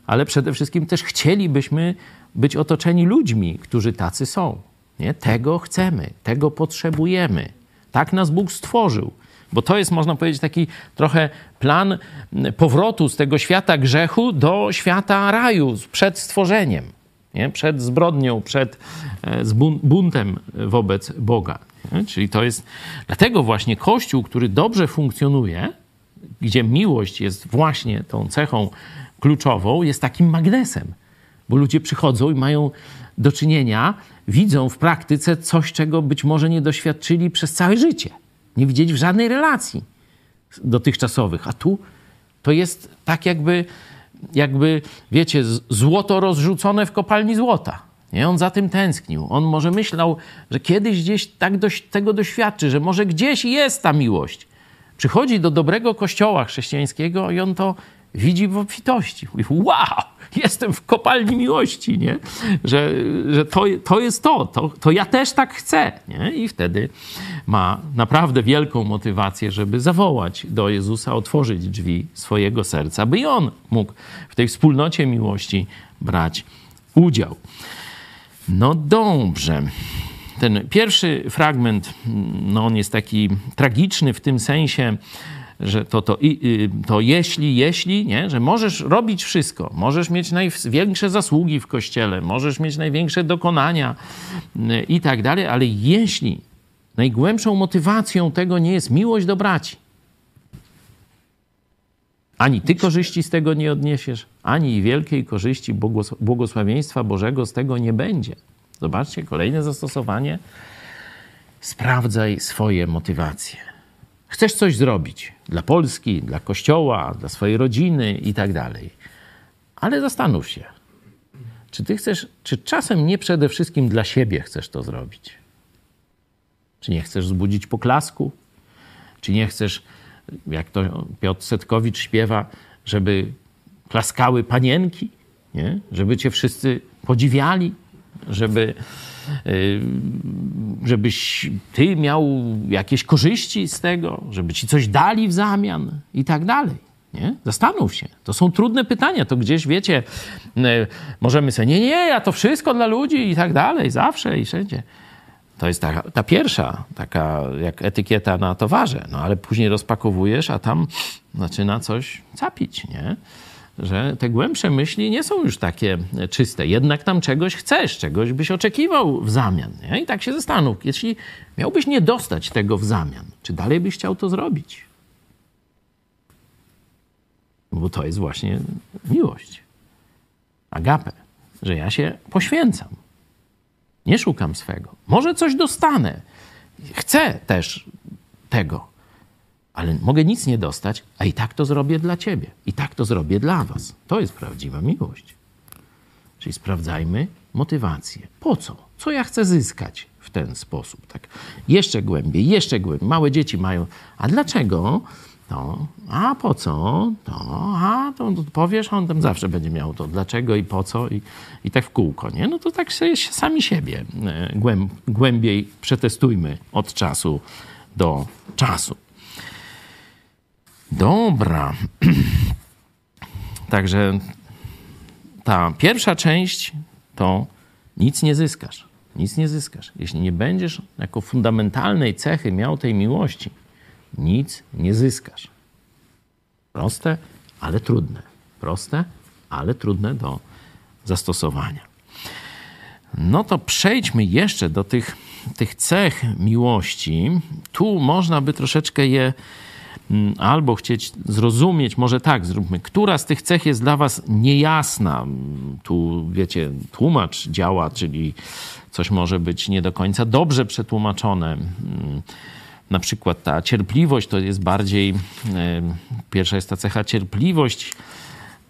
ale przede wszystkim też chcielibyśmy być otoczeni ludźmi, którzy tacy są. Nie? Tego chcemy, tego potrzebujemy. Tak nas Bóg stworzył. Bo to jest, można powiedzieć, taki trochę plan powrotu z tego świata grzechu do świata raju przed stworzeniem, nie? przed zbrodnią, przed e, buntem wobec Boga. Nie? Czyli to jest dlatego właśnie Kościół, który dobrze funkcjonuje, gdzie miłość jest właśnie tą cechą kluczową, jest takim magnesem, bo ludzie przychodzą i mają do czynienia, widzą w praktyce coś, czego być może nie doświadczyli przez całe życie nie widzieli w żadnej relacji dotychczasowych. A tu to jest tak jakby, jakby wiecie, złoto rozrzucone w kopalni złota. Nie? On za tym tęsknił. On może myślał, że kiedyś gdzieś tak dość, tego doświadczy, że może gdzieś jest ta miłość, Przychodzi do dobrego kościoła chrześcijańskiego i on to widzi w obfitości. Mówi, wow, jestem w kopalni miłości, nie? Że, że to, to jest to, to, to ja też tak chcę. Nie? I wtedy ma naprawdę wielką motywację, żeby zawołać do Jezusa, otworzyć drzwi swojego serca, by on mógł w tej wspólnocie miłości brać udział. No dobrze. Ten pierwszy fragment, no on jest taki tragiczny w tym sensie, że to, to, to jeśli, jeśli, nie, że możesz robić wszystko, możesz mieć największe zasługi w kościele, możesz mieć największe dokonania y, i tak dalej, ale jeśli najgłębszą motywacją tego nie jest miłość do braci, ani ty korzyści z tego nie odniesiesz, ani wielkiej korzyści błogosławieństwa Bożego z tego nie będzie. Zobaczcie, kolejne zastosowanie. Sprawdzaj swoje motywacje. Chcesz coś zrobić dla Polski, dla Kościoła, dla swojej rodziny i tak dalej. Ale zastanów się, czy ty chcesz, czy czasem nie przede wszystkim dla siebie chcesz to zrobić? Czy nie chcesz wzbudzić poklasku? Czy nie chcesz, jak to Piotr Setkowicz śpiewa, żeby klaskały panienki? Nie? Żeby cię wszyscy podziwiali? Żeby żebyś ty miał jakieś korzyści z tego, żeby ci coś dali w zamian i tak dalej. Nie? Zastanów się. To są trudne pytania. To gdzieś, wiecie, y, możemy sobie, nie, nie, ja to wszystko dla ludzi i tak dalej, zawsze i wszędzie. To jest ta, ta pierwsza, taka jak etykieta na towarze. No ale później rozpakowujesz, a tam zaczyna coś capić, nie? Że te głębsze myśli nie są już takie czyste. Jednak tam czegoś chcesz, czegoś byś oczekiwał w zamian. Nie? I tak się zastanów, jeśli miałbyś nie dostać tego w zamian, czy dalej byś chciał to zrobić? Bo to jest właśnie miłość. Agape, że ja się poświęcam. Nie szukam swego. Może coś dostanę. Chcę też tego ale mogę nic nie dostać, a i tak to zrobię dla ciebie. I tak to zrobię dla was. To jest prawdziwa miłość. Czyli sprawdzajmy motywację. Po co? Co ja chcę zyskać w ten sposób? Tak jeszcze głębiej, jeszcze głębiej. Małe dzieci mają, a dlaczego? To, a po co? To, a to, to powiesz, on tam zawsze będzie miał to dlaczego i po co i, i tak w kółko, nie? No to tak sobie sami siebie e, głęb, głębiej przetestujmy od czasu do czasu. Dobra. Także ta pierwsza część to nic nie zyskasz. Nic nie zyskasz. Jeśli nie będziesz jako fundamentalnej cechy miał tej miłości, nic nie zyskasz. Proste, ale trudne. Proste, ale trudne do zastosowania. No to przejdźmy jeszcze do tych, tych cech miłości. Tu można by troszeczkę je albo chcieć zrozumieć, może tak zróbmy, która z tych cech jest dla was niejasna. Mm, tu, wiecie, tłumacz działa, czyli coś może być nie do końca dobrze przetłumaczone. Mm, na przykład ta cierpliwość to jest bardziej, pierwsza jest ta cecha cierpliwość,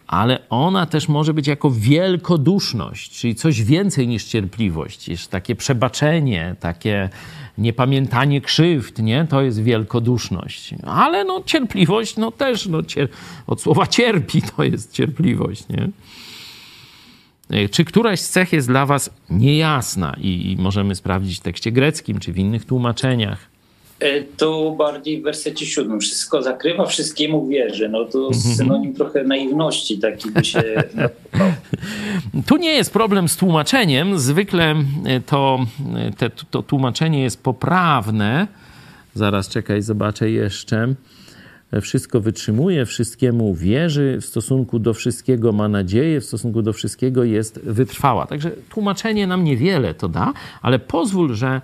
ale ona też może być jako wielkoduszność, czyli coś więcej niż cierpliwość. Jest takie przebaczenie, takie niepamiętanie krzywd, nie? To jest wielkoduszność. Ale no cierpliwość, no też, no, cier... od słowa cierpi to jest cierpliwość, nie? E, czy któraś z cech jest dla was niejasna i, i możemy sprawdzić w tekście greckim, czy w innych tłumaczeniach? E, to bardziej w wersecie siódmym. Wszystko zakrywa, wszystkiemu wierzy. No to mhm. synonim trochę naiwności taki by się... tu nie jest problem z tłumaczeniem. Zwykle e, to, e, te, to tłumaczenie jest poprawne. Zaraz czekaj, zobaczę jeszcze wszystko wytrzymuje, wszystkiemu wierzy, w stosunku do wszystkiego ma nadzieję, w stosunku do wszystkiego jest wytrwała. Także tłumaczenie nam niewiele to da, ale pozwól, że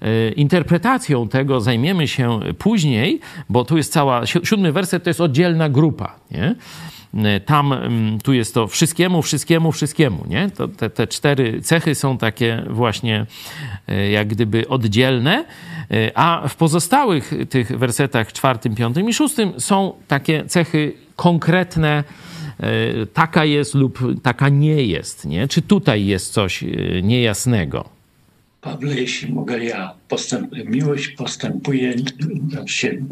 e, interpretacją tego zajmiemy się później, bo tu jest cała, siódmy werset to jest oddzielna grupa, nie? E, tam, mm, tu jest to wszystkiemu, wszystkiemu, wszystkiemu, nie? To te, te cztery cechy są takie właśnie e, jak gdyby oddzielne, e, a w pozostałych tych wersetach czwartym, piątym i szóstym są takie cechy konkretne, taka jest lub taka nie jest, nie? Czy tutaj jest coś niejasnego? Pawle, jeśli mogę ja, postęp, miłość postępuje, znaczy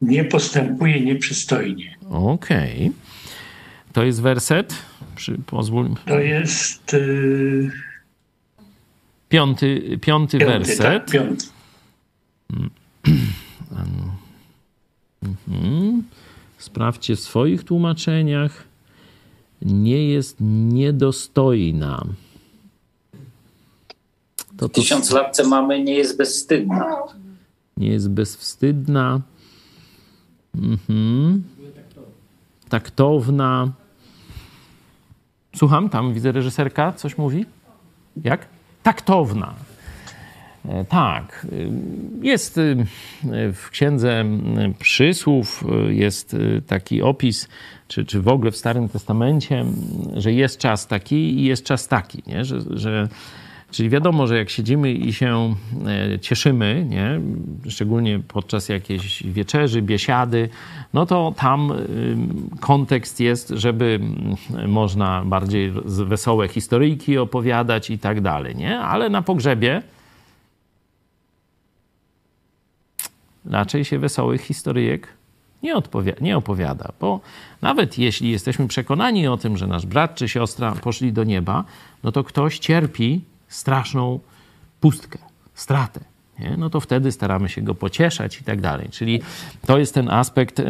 nie postępuje nieprzystojnie. Okej. To jest werset? Przy, pozwól. To jest yy, Piąty, piąty, piąty, werset. tak, piąty. Mhm. Sprawdźcie w swoich tłumaczeniach. Nie jest niedostojna. To to tysiąclatce mamy nie jest bezwstydna. nie jest bezwstydna. Mhm. Taktowna. Słucham, tam widzę reżyserka, coś mówi? Jak? Taktowna. E, Tak. Y, Jest y, w księdze przysłów, jest taki opis, czy, czy w ogóle w Starym Testamencie, że jest czas taki i jest czas taki, nie? Że, że, czyli wiadomo, że jak siedzimy i się e, cieszymy, nie? szczególnie podczas jakiejś wieczerzy, biesiady, no to tam y, kontekst jest, żeby mm, można bardziej wesołe historyjki opowiadać i tak dalej, nie? Ale na pogrzebie raczej się wesołych historyjek nie, nie opowiada, bo nawet jeśli jesteśmy przekonani o tym, że nasz brat czy siostra poszli do nieba, no to ktoś cierpi straszną pustkę, stratę. Nie? No to wtedy staramy się go pocieszać i tak dalej. Czyli to jest ten aspekt,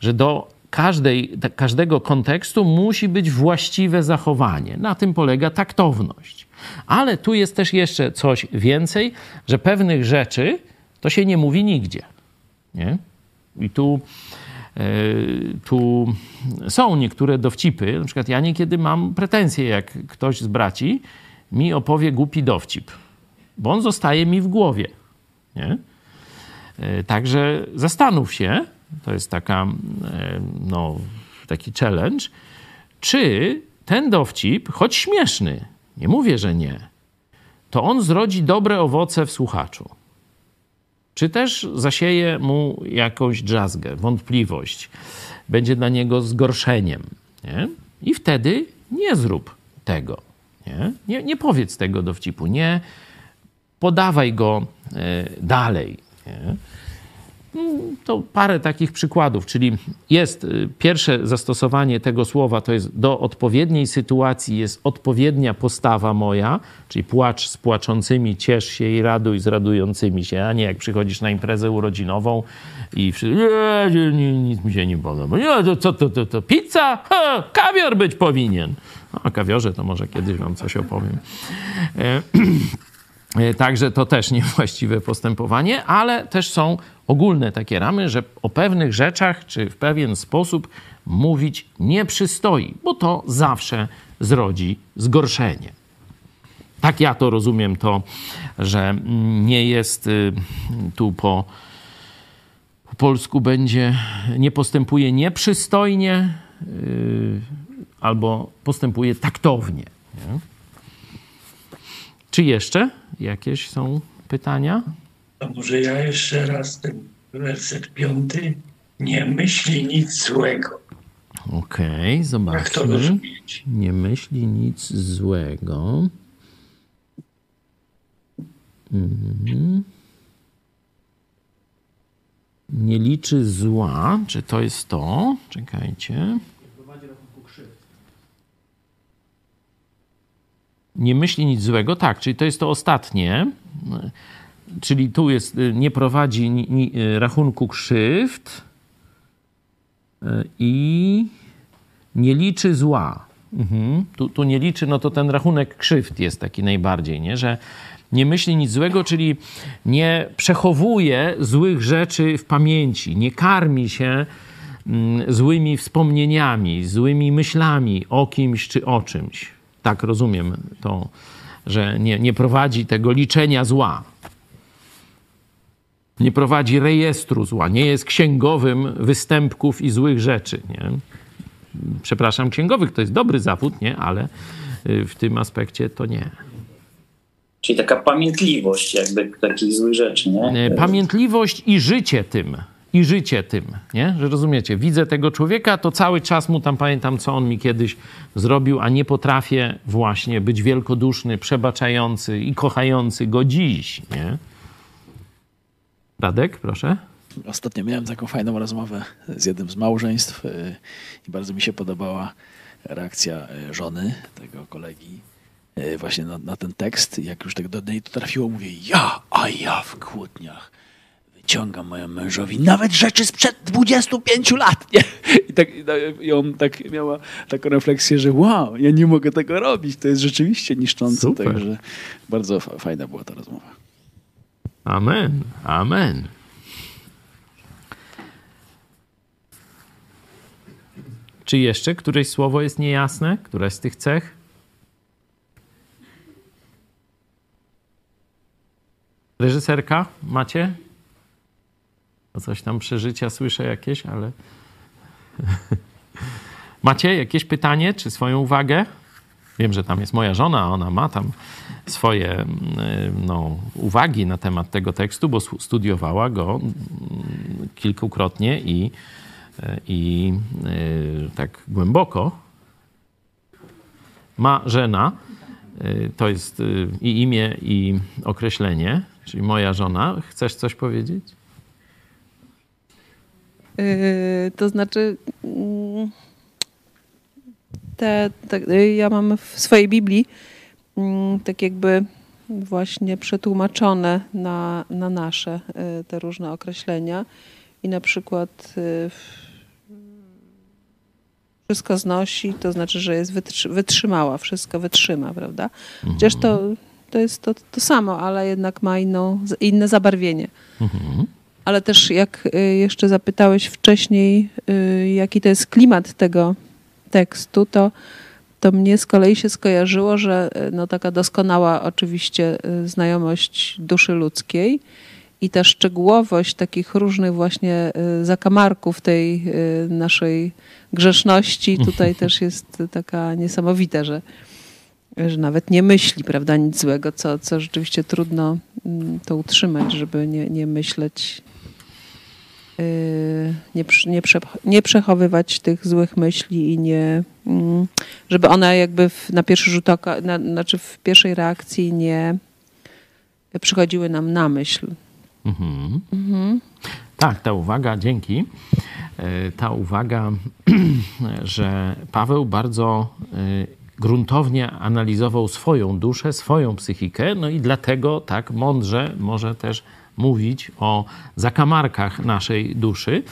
że do każdej, każdego kontekstu musi być właściwe zachowanie. Na tym polega taktowność. Ale tu jest też jeszcze coś więcej, że pewnych rzeczy to się nie mówi nigdzie. Nie? I tu, e, tu są niektóre dowcipy. Na przykład ja niekiedy mam pretensje, jak ktoś z braci mi opowie głupi dowcip, bo on zostaje mi w głowie. Nie? E, Także zastanów się, to jest taka, e, no, taki challenge, czy ten dowcip, choć śmieszny, nie mówię, że nie, to on zrodzi dobre owoce w słuchaczu. Czy też zasieje mu jakąś drzazgę, wątpliwość, będzie dla niego zgorszeniem. Nie? I wtedy nie zrób tego. Nie? Nie, nie powiedz tego dowcipu, nie podawaj go e, dalej. Nie? Mm, To parę takich przykładów, czyli jest y, pierwsze zastosowanie tego słowa, to jest do odpowiedniej sytuacji jest odpowiednia postawa moja, czyli płacz z płaczącymi, ciesz się i raduj z radującymi się, a nie jak przychodzisz na imprezę urodzinową i wszyscy, nie, nie, nic mi się nie podoba. Nie, to co to, to, to, pizza? Ha, kawior być powinien. O kawiorze to może kiedyś wam coś opowiem. E, E, Także to też niewłaściwe postępowanie, ale też są ogólne takie ramy, że o pewnych rzeczach czy w pewien sposób mówić nie przystoi, bo to zawsze zrodzi zgorszenie. Tak ja to rozumiem, to, że nie jest y, tu po, po polsku będzie, nie postępuje nieprzystojnie y, albo postępuje taktownie. Nie? Czy jeszcze jakieś są pytania? To może ja jeszcze raz ten werset piąty. Nie myśli nic złego. Okej, to zobaczmy. Nie myśli nic złego. Mhm. Nie liczy zła. Czy to jest to? Czekajcie. Nie myśli nic złego. Tak, czyli to jest to ostatnie. Czyli tu jest, y, nie prowadzi ni, ni, y, rachunku krzywd y, i nie liczy zła. Mhm. Tu, tu nie liczy, no to ten rachunek krzywd jest taki najbardziej, nie? że nie myśli nic złego, czyli nie przechowuje złych rzeczy w pamięci, nie karmi się mm, złymi wspomnieniami, złymi myślami o kimś czy o czymś. Tak rozumiem to, że nie, nie prowadzi tego liczenia zła. Nie prowadzi rejestru zła, nie jest księgowym występków i złych rzeczy. Nie? przepraszam, księgowych to jest dobry zawód, nie? Ale y, w tym aspekcie to nie. Czyli taka pamiętliwość jakby takich złych rzeczy, nie? Y, Pamiętliwość i życie tym. I życie tym, nie? Że rozumiecie, widzę tego człowieka, to cały czas mu tam pamiętam, co on mi kiedyś zrobił, a nie potrafię właśnie być wielkoduszny, przebaczający i kochający go dziś, nie? Radek, proszę. Ostatnio miałem taką fajną rozmowę z jednym z małżeństw y, i bardzo mi się podobała reakcja y, żony tego kolegi y, właśnie na, na ten tekst. Jak już tak do niej to trafiło, mówię ja, a ja w kłótniach wyciągam mojemu mężowi nawet rzeczy sprzed 25 lat, nie? I, tak, i on tak miała taką refleksję, że wow, ja nie mogę tego robić, to jest rzeczywiście niszczące. Super. Także bardzo fa- fajna była ta rozmowa. Amen, amen. Czy jeszcze któreś słowo jest niejasne? Któraś z tych cech? Reżyserka, macie? O coś tam przeżycia słyszę jakieś, ale. macie jakieś pytanie czy swoją uwagę? Wiem, że tam jest moja żona, ona ma tam swoje mm, no, uwagi na temat tego tekstu, bo studiowała go mm, kilkukrotnie i, i y, tak głęboko. Ma żena, y, to jest i imię, i określenie, czyli moja żona. Chcesz coś powiedzieć? Yy, to znaczy, mm, te, te, y, ja mam w swojej Biblii mm, tak jakby właśnie przetłumaczone na, na nasze y, te różne określenia i na przykład y, wszystko znosi, to znaczy, że jest wytrzy, wytrzymała, wszystko wytrzyma, prawda? Chociaż to, to jest to, to samo, ale jednak ma inną, inne zabarwienie. Ale też jak y, jeszcze zapytałeś wcześniej, y, jaki to jest klimat tego tekstu, to, to mnie z kolei się skojarzyło, że y, no taka doskonała oczywiście znajomość duszy ludzkiej i ta szczegółowość takich różnych właśnie zakamarków tej naszej grzeszności tutaj też jest taka niesamowita, że, że nawet nie myśli, prawda, nic złego, co, co rzeczywiście trudno mm, to utrzymać, żeby nie, nie myśleć, nie, nie, nie przechowywać tych złych myśli i nie, mm, żeby one jakby w, na pierwszy rzut oka, na, znaczy w pierwszej reakcji nie przychodziły nam na myśl. Mhm. Tak, ta uwaga, dzięki. E, Ta uwaga, że Paweł bardzo e, gruntownie analizował swoją duszę, swoją psychikę, no i dlatego tak mądrze może też mówić o zakamarkach naszej duszy.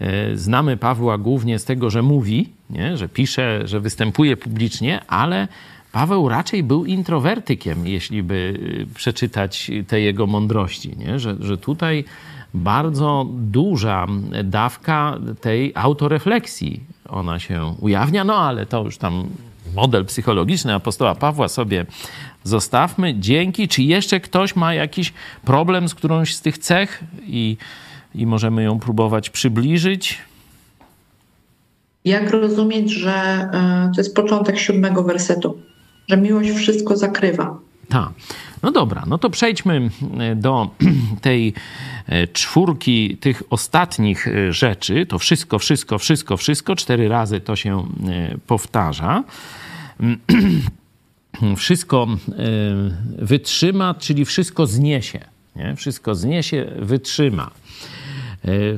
E, Znamy Pawła głównie z tego, że mówi, nie? że pisze, że występuje publicznie, ale Paweł raczej był introwertykiem, jeśli by y, przeczytać te jego mądrości, nie? Że, że tutaj bardzo duża dawka tej autorefleksji ona się ujawnia, no ale to już tam model psychologiczny apostoła Pawła sobie zostawmy. Dzięki. Czy jeszcze ktoś ma jakiś problem z którąś z tych cech i, i możemy ją próbować przybliżyć? Jak rozumieć, że e, to jest początek siódmego wersetu, że miłość wszystko zakrywa? Tak. No dobra, no to przejdźmy e, do tej e, czwórki tych ostatnich e, rzeczy. To wszystko, wszystko, wszystko, wszystko. Cztery razy to się powtarza. Wszystko e, wytrzyma, czyli wszystko zniesie. Nie? Wszystko zniesie, wytrzyma.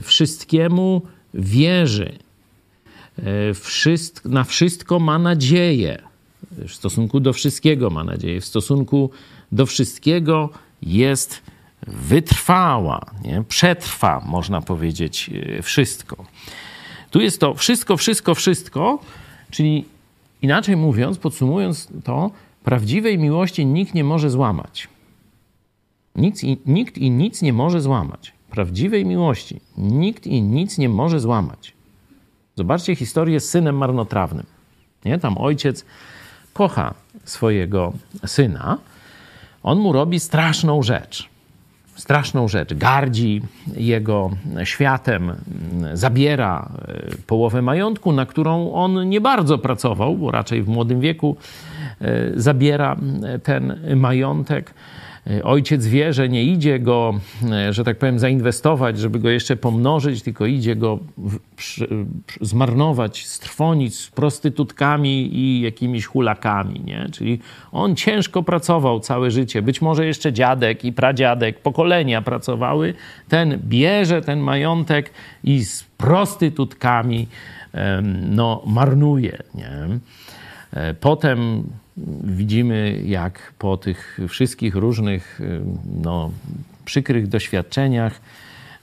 Wszystkiemu wierzy. E, wszystk- na wszystko ma nadzieję. W stosunku do wszystkiego ma nadzieję. W stosunku do wszystkiego jest wytrwała, nie? przetrwa, można powiedzieć, e, wszystko. Tu jest to wszystko, wszystko, wszystko, czyli inaczej mówiąc, podsumując to, prawdziwej miłości nikt nie może złamać. Nikt i, nikt i nic nie może złamać. Prawdziwej miłości nikt i nic nie może złamać. Zobaczcie historię z synem marnotrawnym. Nie? Tam ojciec kocha swojego syna. On mu robi straszną rzecz. Straszną rzecz. Gardzi jego światem, zabiera e, połowę majątku, na którą on nie bardzo pracował, bo raczej w młodym wieku e, zabiera ten majątek. E, ojciec wie, że nie idzie go, e, że tak powiem, zainwestować, żeby go jeszcze pomnożyć, tylko idzie go zmarnować, strwonić z prostytutkami i jakimiś hulakami, nie? Czyli on ciężko pracował całe życie, być może jeszcze dziadek i pradziadek, pokolenia pracowały, ten bierze ten majątek i z prostytutkami no, marnuje, nie? E, potem widzimy, jak po tych wszystkich różnych no, przykrych doświadczeniach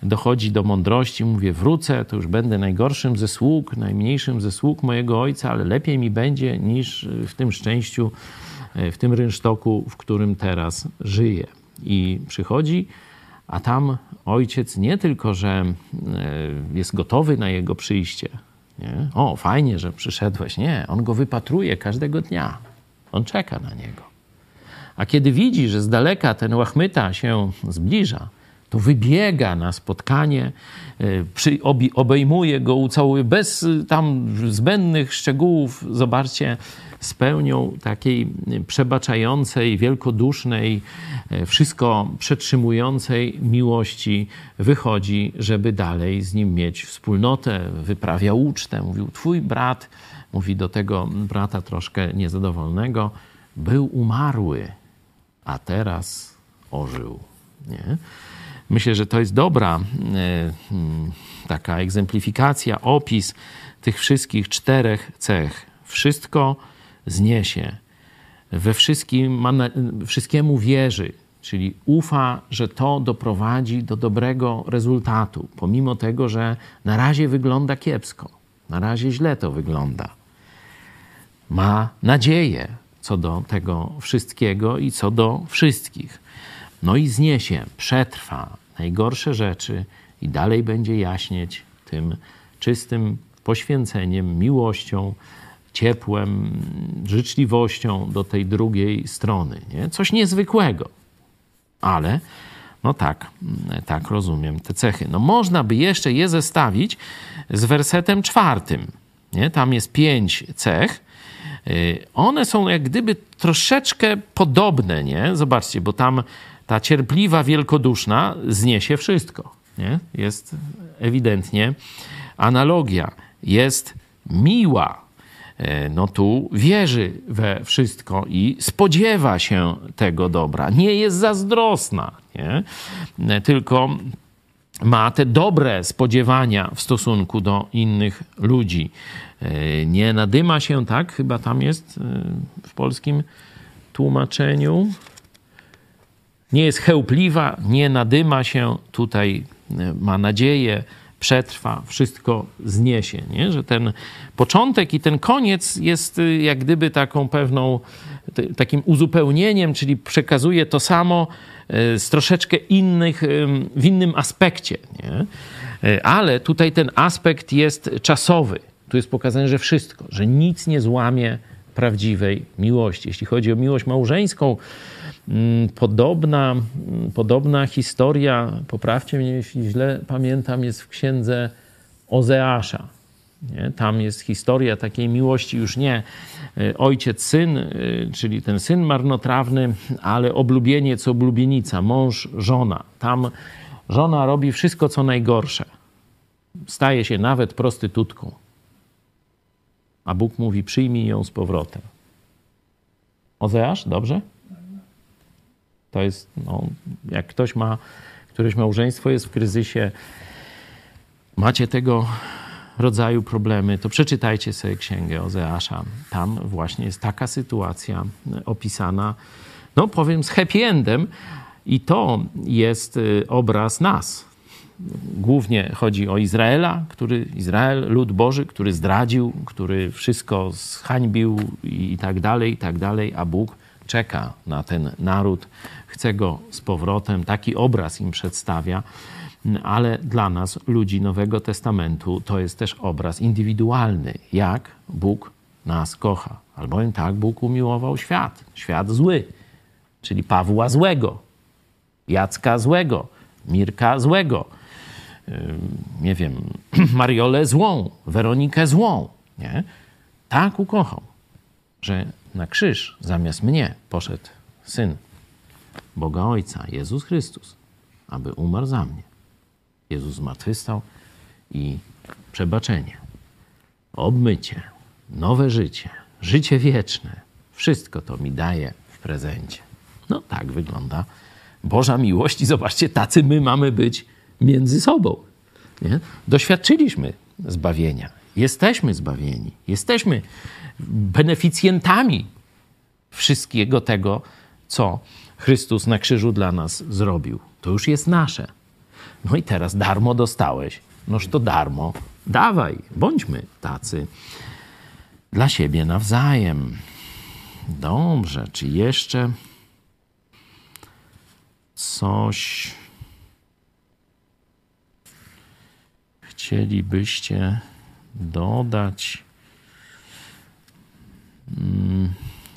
dochodzi do mądrości. Mówię, wrócę, to już będę najgorszym ze sług, najmniejszym ze sług mojego ojca, ale lepiej mi będzie niż w tym szczęściu, w tym rynsztoku, w którym teraz żyję. I przychodzi, a tam ojciec nie tylko, że e, jest gotowy na jego przyjście. Nie? O, fajnie, że przyszedłeś. Nie, on go wypatruje każdego dnia. On czeka na niego. A kiedy widzi, że z daleka ten łachmyta się zbliża, to wybiega na spotkanie, e, obejmuje go, ucałuje bez e, tam zbędnych szczegółów. Zobaczcie, z pełnią takiej przebaczającej, wielkodusznej, e, wszystko przetrzymującej miłości wychodzi, żeby dalej z nim mieć wspólnotę, wyprawia ucztę. Mówił, twój brat, mówi do tego brata troszkę niezadowolonego, był umarły, a teraz ożył. Nie? Myślę, że to jest dobra e, hmm, taka egzemplifikacja, opis tych wszystkich czterech cech. Wszystko zniesie, we wszystkim ma, wszystkiemu wierzy, czyli ufa, że to doprowadzi do dobrego rezultatu, pomimo tego, że na razie wygląda kiepsko, na razie źle to wygląda. Ma nadzieję co do tego wszystkiego i co do wszystkich. No i zniesie, przetrwa najgorsze rzeczy i dalej będzie jaśnieć tym czystym poświęceniem, miłością, ciepłem, życzliwością do tej drugiej strony. Nie? Coś niezwykłego. Ale, no tak, tak rozumiem te cechy. No można by jeszcze je zestawić z wersetem czwartym. Nie? Tam jest pięć cech. Y, one są jak gdyby troszeczkę podobne, nie? Zobaczcie, bo tam ta cierpliwa, wielkoduszna zniesie wszystko. Nie? Jest ewidentnie analogia. Jest miła, E, no tu wierzy we wszystko i spodziewa się tego dobra. Nie jest zazdrosna, nie? E, tylko ma te dobre spodziewania w stosunku do innych ludzi. E, nie nadyma się, tak? Chyba tam jest w polskim tłumaczeniu. Nie jest chełpliwa, nie nadyma się, tutaj ma nadzieję, przetrwa, wszystko zniesie. Nie? Że ten początek i ten koniec jest jak gdyby taką pewną, takim uzupełnieniem, czyli przekazuje to samo z troszeczkę innych, w innym aspekcie. Nie? Ale tutaj ten aspekt jest czasowy. Tu jest pokazane, że wszystko, że nic nie złamie prawdziwej miłości. Jeśli chodzi o miłość małżeńską, Mm, podobna, mm, podobna historia, poprawcie mnie, jeśli źle pamiętam, jest w księdze Ozeasza. Nie? Tam jest historia takiej miłości już nie y, ojciec, syn, y, czyli ten syn marnotrawny, ale oblubieniec, oblubienica, mąż, żona. Tam żona robi wszystko, co najgorsze. Staje się nawet prostytutką. A Bóg mówi: przyjmij ją z powrotem. Ozeasz, dobrze? To jest, no, jak ktoś ma, któreś małżeństwo jest w kryzysie, macie tego rodzaju problemy, to przeczytajcie sobie księgę Ozeasza. Tam właśnie jest taka sytuacja opisana, no powiem z happy endem i to jest y, obraz nas. Głównie chodzi o Izraela, który, Izrael, lud Boży, który zdradził, który wszystko zhańbił i tak dalej, i tak dalej, a Bóg czeka na ten naród, chce go z powrotem, taki obraz im przedstawia. Ale dla nas, ludzi Nowego Testamentu, to jest też obraz indywidualny, jak Bóg nas kocha. Albowiem tak Bóg umiłował świat, świat zły, czyli Pawła złego, Jacka złego, Mirka złego, nie wiem, Mariolę złą, Weronikę złą. Nie? Tak ukochał, że na krzyż zamiast mnie poszedł syn Boga Ojca, Jezus Chrystus, aby umarł za mnie. Jezus zmartwychwstał i przebaczenie, obmycie, nowe życie, życie wieczne. Wszystko to mi daje w prezencie. No tak wygląda Boża miłość i zobaczcie, tacy my mamy być między sobą. Nie? Doświadczyliśmy zbawienia. Jesteśmy zbawieni. Jesteśmy beneficjentami wszystkiego tego, co Chrystus na krzyżu dla nas zrobił. To już jest nasze. No i teraz darmo dostałeś. Noż to darmo. Dawaj, bądźmy tacy dla siebie nawzajem. Dobrze, czy jeszcze coś chcielibyście dodać?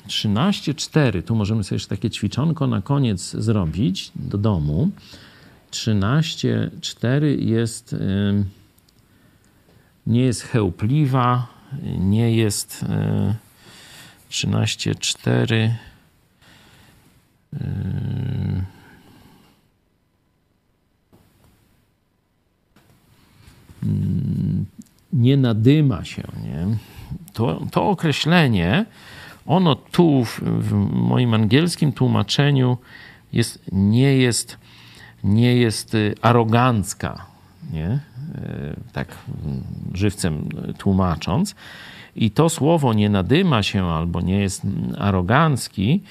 13.4, tu możemy sobie jeszcze takie ćwiczonko na koniec zrobić do domu. 13.4 jest, nie jest chełpliwa, nie jest 13.4 nie nadyma się. Nie? To, to określenie, ono tu w, w moim angielskim tłumaczeniu jest, nie, jest, nie jest y, arogancka, nie? E, tak żywcem tłumacząc. I to słowo nie nadyma się albo nie jest arogancki,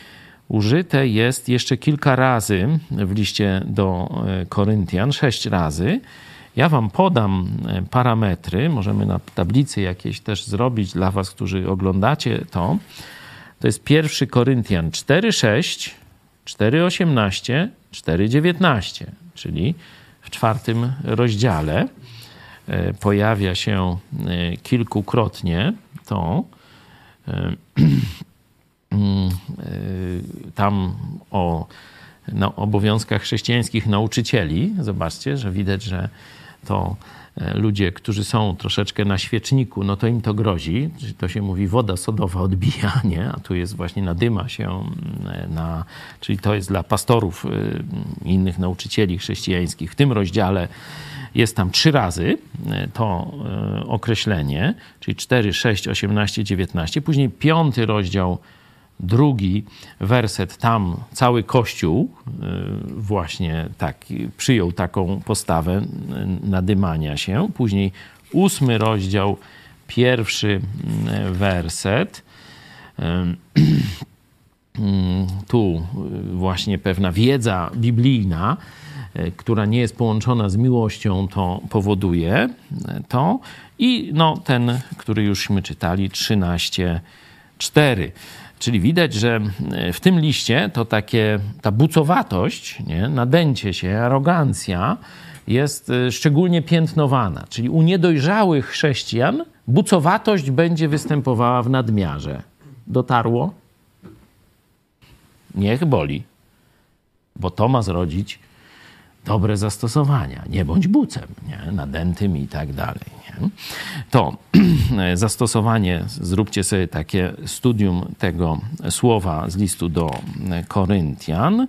użyte jest jeszcze kilka razy w liście do e, Koryntian, sześć razy. Ja Wam podam e, parametry, możemy na tablicy jakieś też zrobić dla Was, którzy oglądacie to. To jest pierwszy Koryntian 4,6, 4,18, 4,19, czyli w czwartym rozdziale e, pojawia się kilkukrotnie to. Mm, tam o no, obowiązkach chrześcijańskich nauczycieli. Zobaczcie, że widać, że to e, ludzie, którzy są troszeczkę na świeczniku, no to im to grozi. To się mówi woda sodowa odbija, nie? A tu jest właśnie nadyma się mm, na... Czyli to jest dla pastorów y, innych nauczycieli chrześcijańskich. W tym rozdziale jest tam trzy razy e, to e, określenie, czyli 4, 6, 18, 19. Później piąty rozdział drugi werset, tam cały Kościół y, właśnie tak, przyjął taką postawę nadymania się. Później ósmy rozdział, pierwszy y, werset. Y, tu właśnie pewna wiedza biblijna, która nie jest połączona z miłością, to powoduje to. I no, ten, który jużśmy czytali, 13.4. Czyli widać, że e, w tym liście to takie, ta bucowatość, nie, nadęcie się, arogancja jest e, szczególnie piętnowana. Czyli u niedojrzałych chrześcijan bucowatość będzie występowała w nadmiarze. Dotarło? Niech boli, bo to ma zrodzić dobre zastosowania. Nie bądź bucem, nie? nadętym i tak dalej. Nie? To zastosowanie, zróbcie sobie takie studium tego słowa z listu do Koryntian.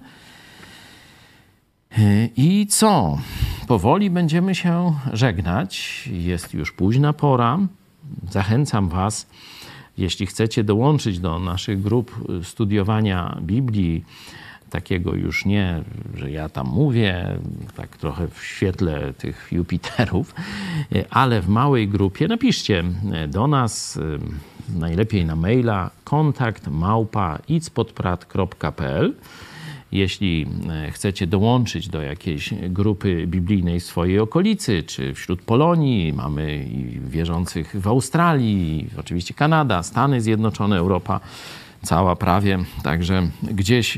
I co? Powoli będziemy się żegnać. Jest już późna pora. Zachęcam Was, jeśli chcecie dołączyć do naszych grup studiowania Biblii, takiego już nie, że ja tam mówię, tak trochę w świetle tych Jupiterów, ale w małej grupie napiszcie do nas, najlepiej na maila, kontakt małpa itspodprat.pl. Jeśli chcecie dołączyć do jakiejś grupy biblijnej w swojej okolicy, czy wśród Polonii, mamy wierzących w Australii, oczywiście Kanada, Stany Zjednoczone, Europa, cała prawie. Także gdzieś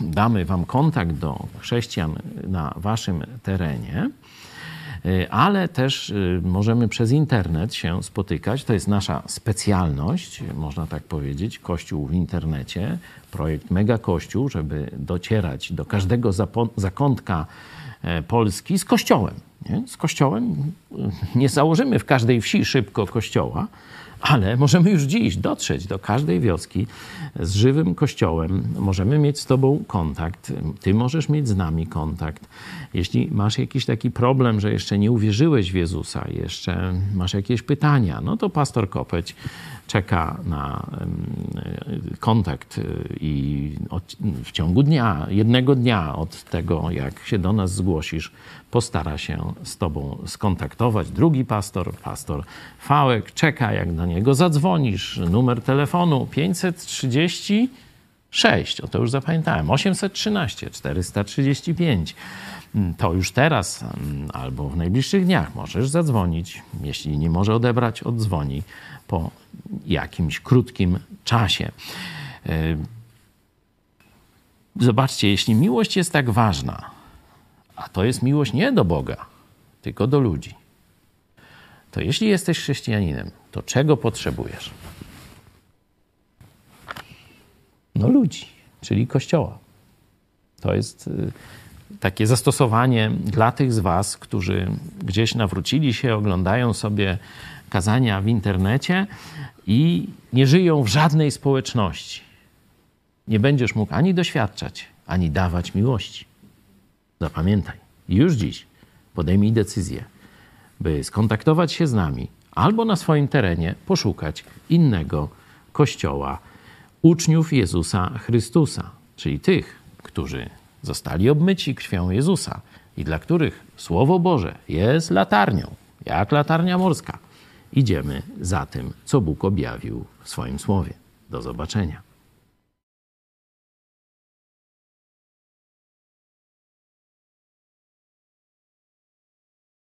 damy Wam kontakt do chrześcijan na Waszym terenie, y, ale też y, możemy przez internet się spotykać. To jest nasza specjalność, można tak powiedzieć, Kościół w internecie, projekt Mega Kościół, żeby docierać do każdego zakątka e, Polski z Kościołem. Nie? Z Kościołem nie założymy w każdej wsi szybko kościoła, ale możemy już dziś dotrzeć do każdej wioski z żywym kościołem. Możemy mieć z Tobą kontakt, Ty możesz mieć z nami kontakt. Jeśli masz jakiś taki problem, że jeszcze nie uwierzyłeś w Jezusa, jeszcze masz jakieś pytania, no to pastor Kopeć czeka na kontakt y, i w ciągu dnia, jednego dnia od tego, jak się do nas zgłosisz, postara się z Tobą skontaktować. Drugi pastor, pastor Fałek, czeka, jak do niego zadzwonisz. Numer telefonu 536, o to już zapamiętałem, 813 435. To już teraz albo w najbliższych dniach możesz zadzwonić. Jeśli nie może odebrać, oddzwoni po jakimś krótkim czasie. E, zobaczcie, jeśli miłość jest tak ważna, a to jest miłość nie do Boga, tylko do ludzi, to jeśli jesteś chrześcijaninem, to czego potrzebujesz? No ludzi, czyli Kościoła. To jest y, takie zastosowanie dla tych z Was, którzy gdzieś nawrócili się, oglądają sobie kazania w internecie i nie żyją w żadnej społeczności. Nie będziesz mógł ani doświadczać, ani dawać miłości. Zapamiętaj, już dziś podejmij decyzję, by skontaktować się z nami albo na swoim terenie poszukać innego kościoła uczniów Jezusa Chrystusa, czyli tych, którzy zostali obmyci krwią Jezusa i dla których Słowo Boże jest latarnią, jak latarnia morska. Idziemy za tym, co Bóg objawił w swoim słowie. Do zobaczenia.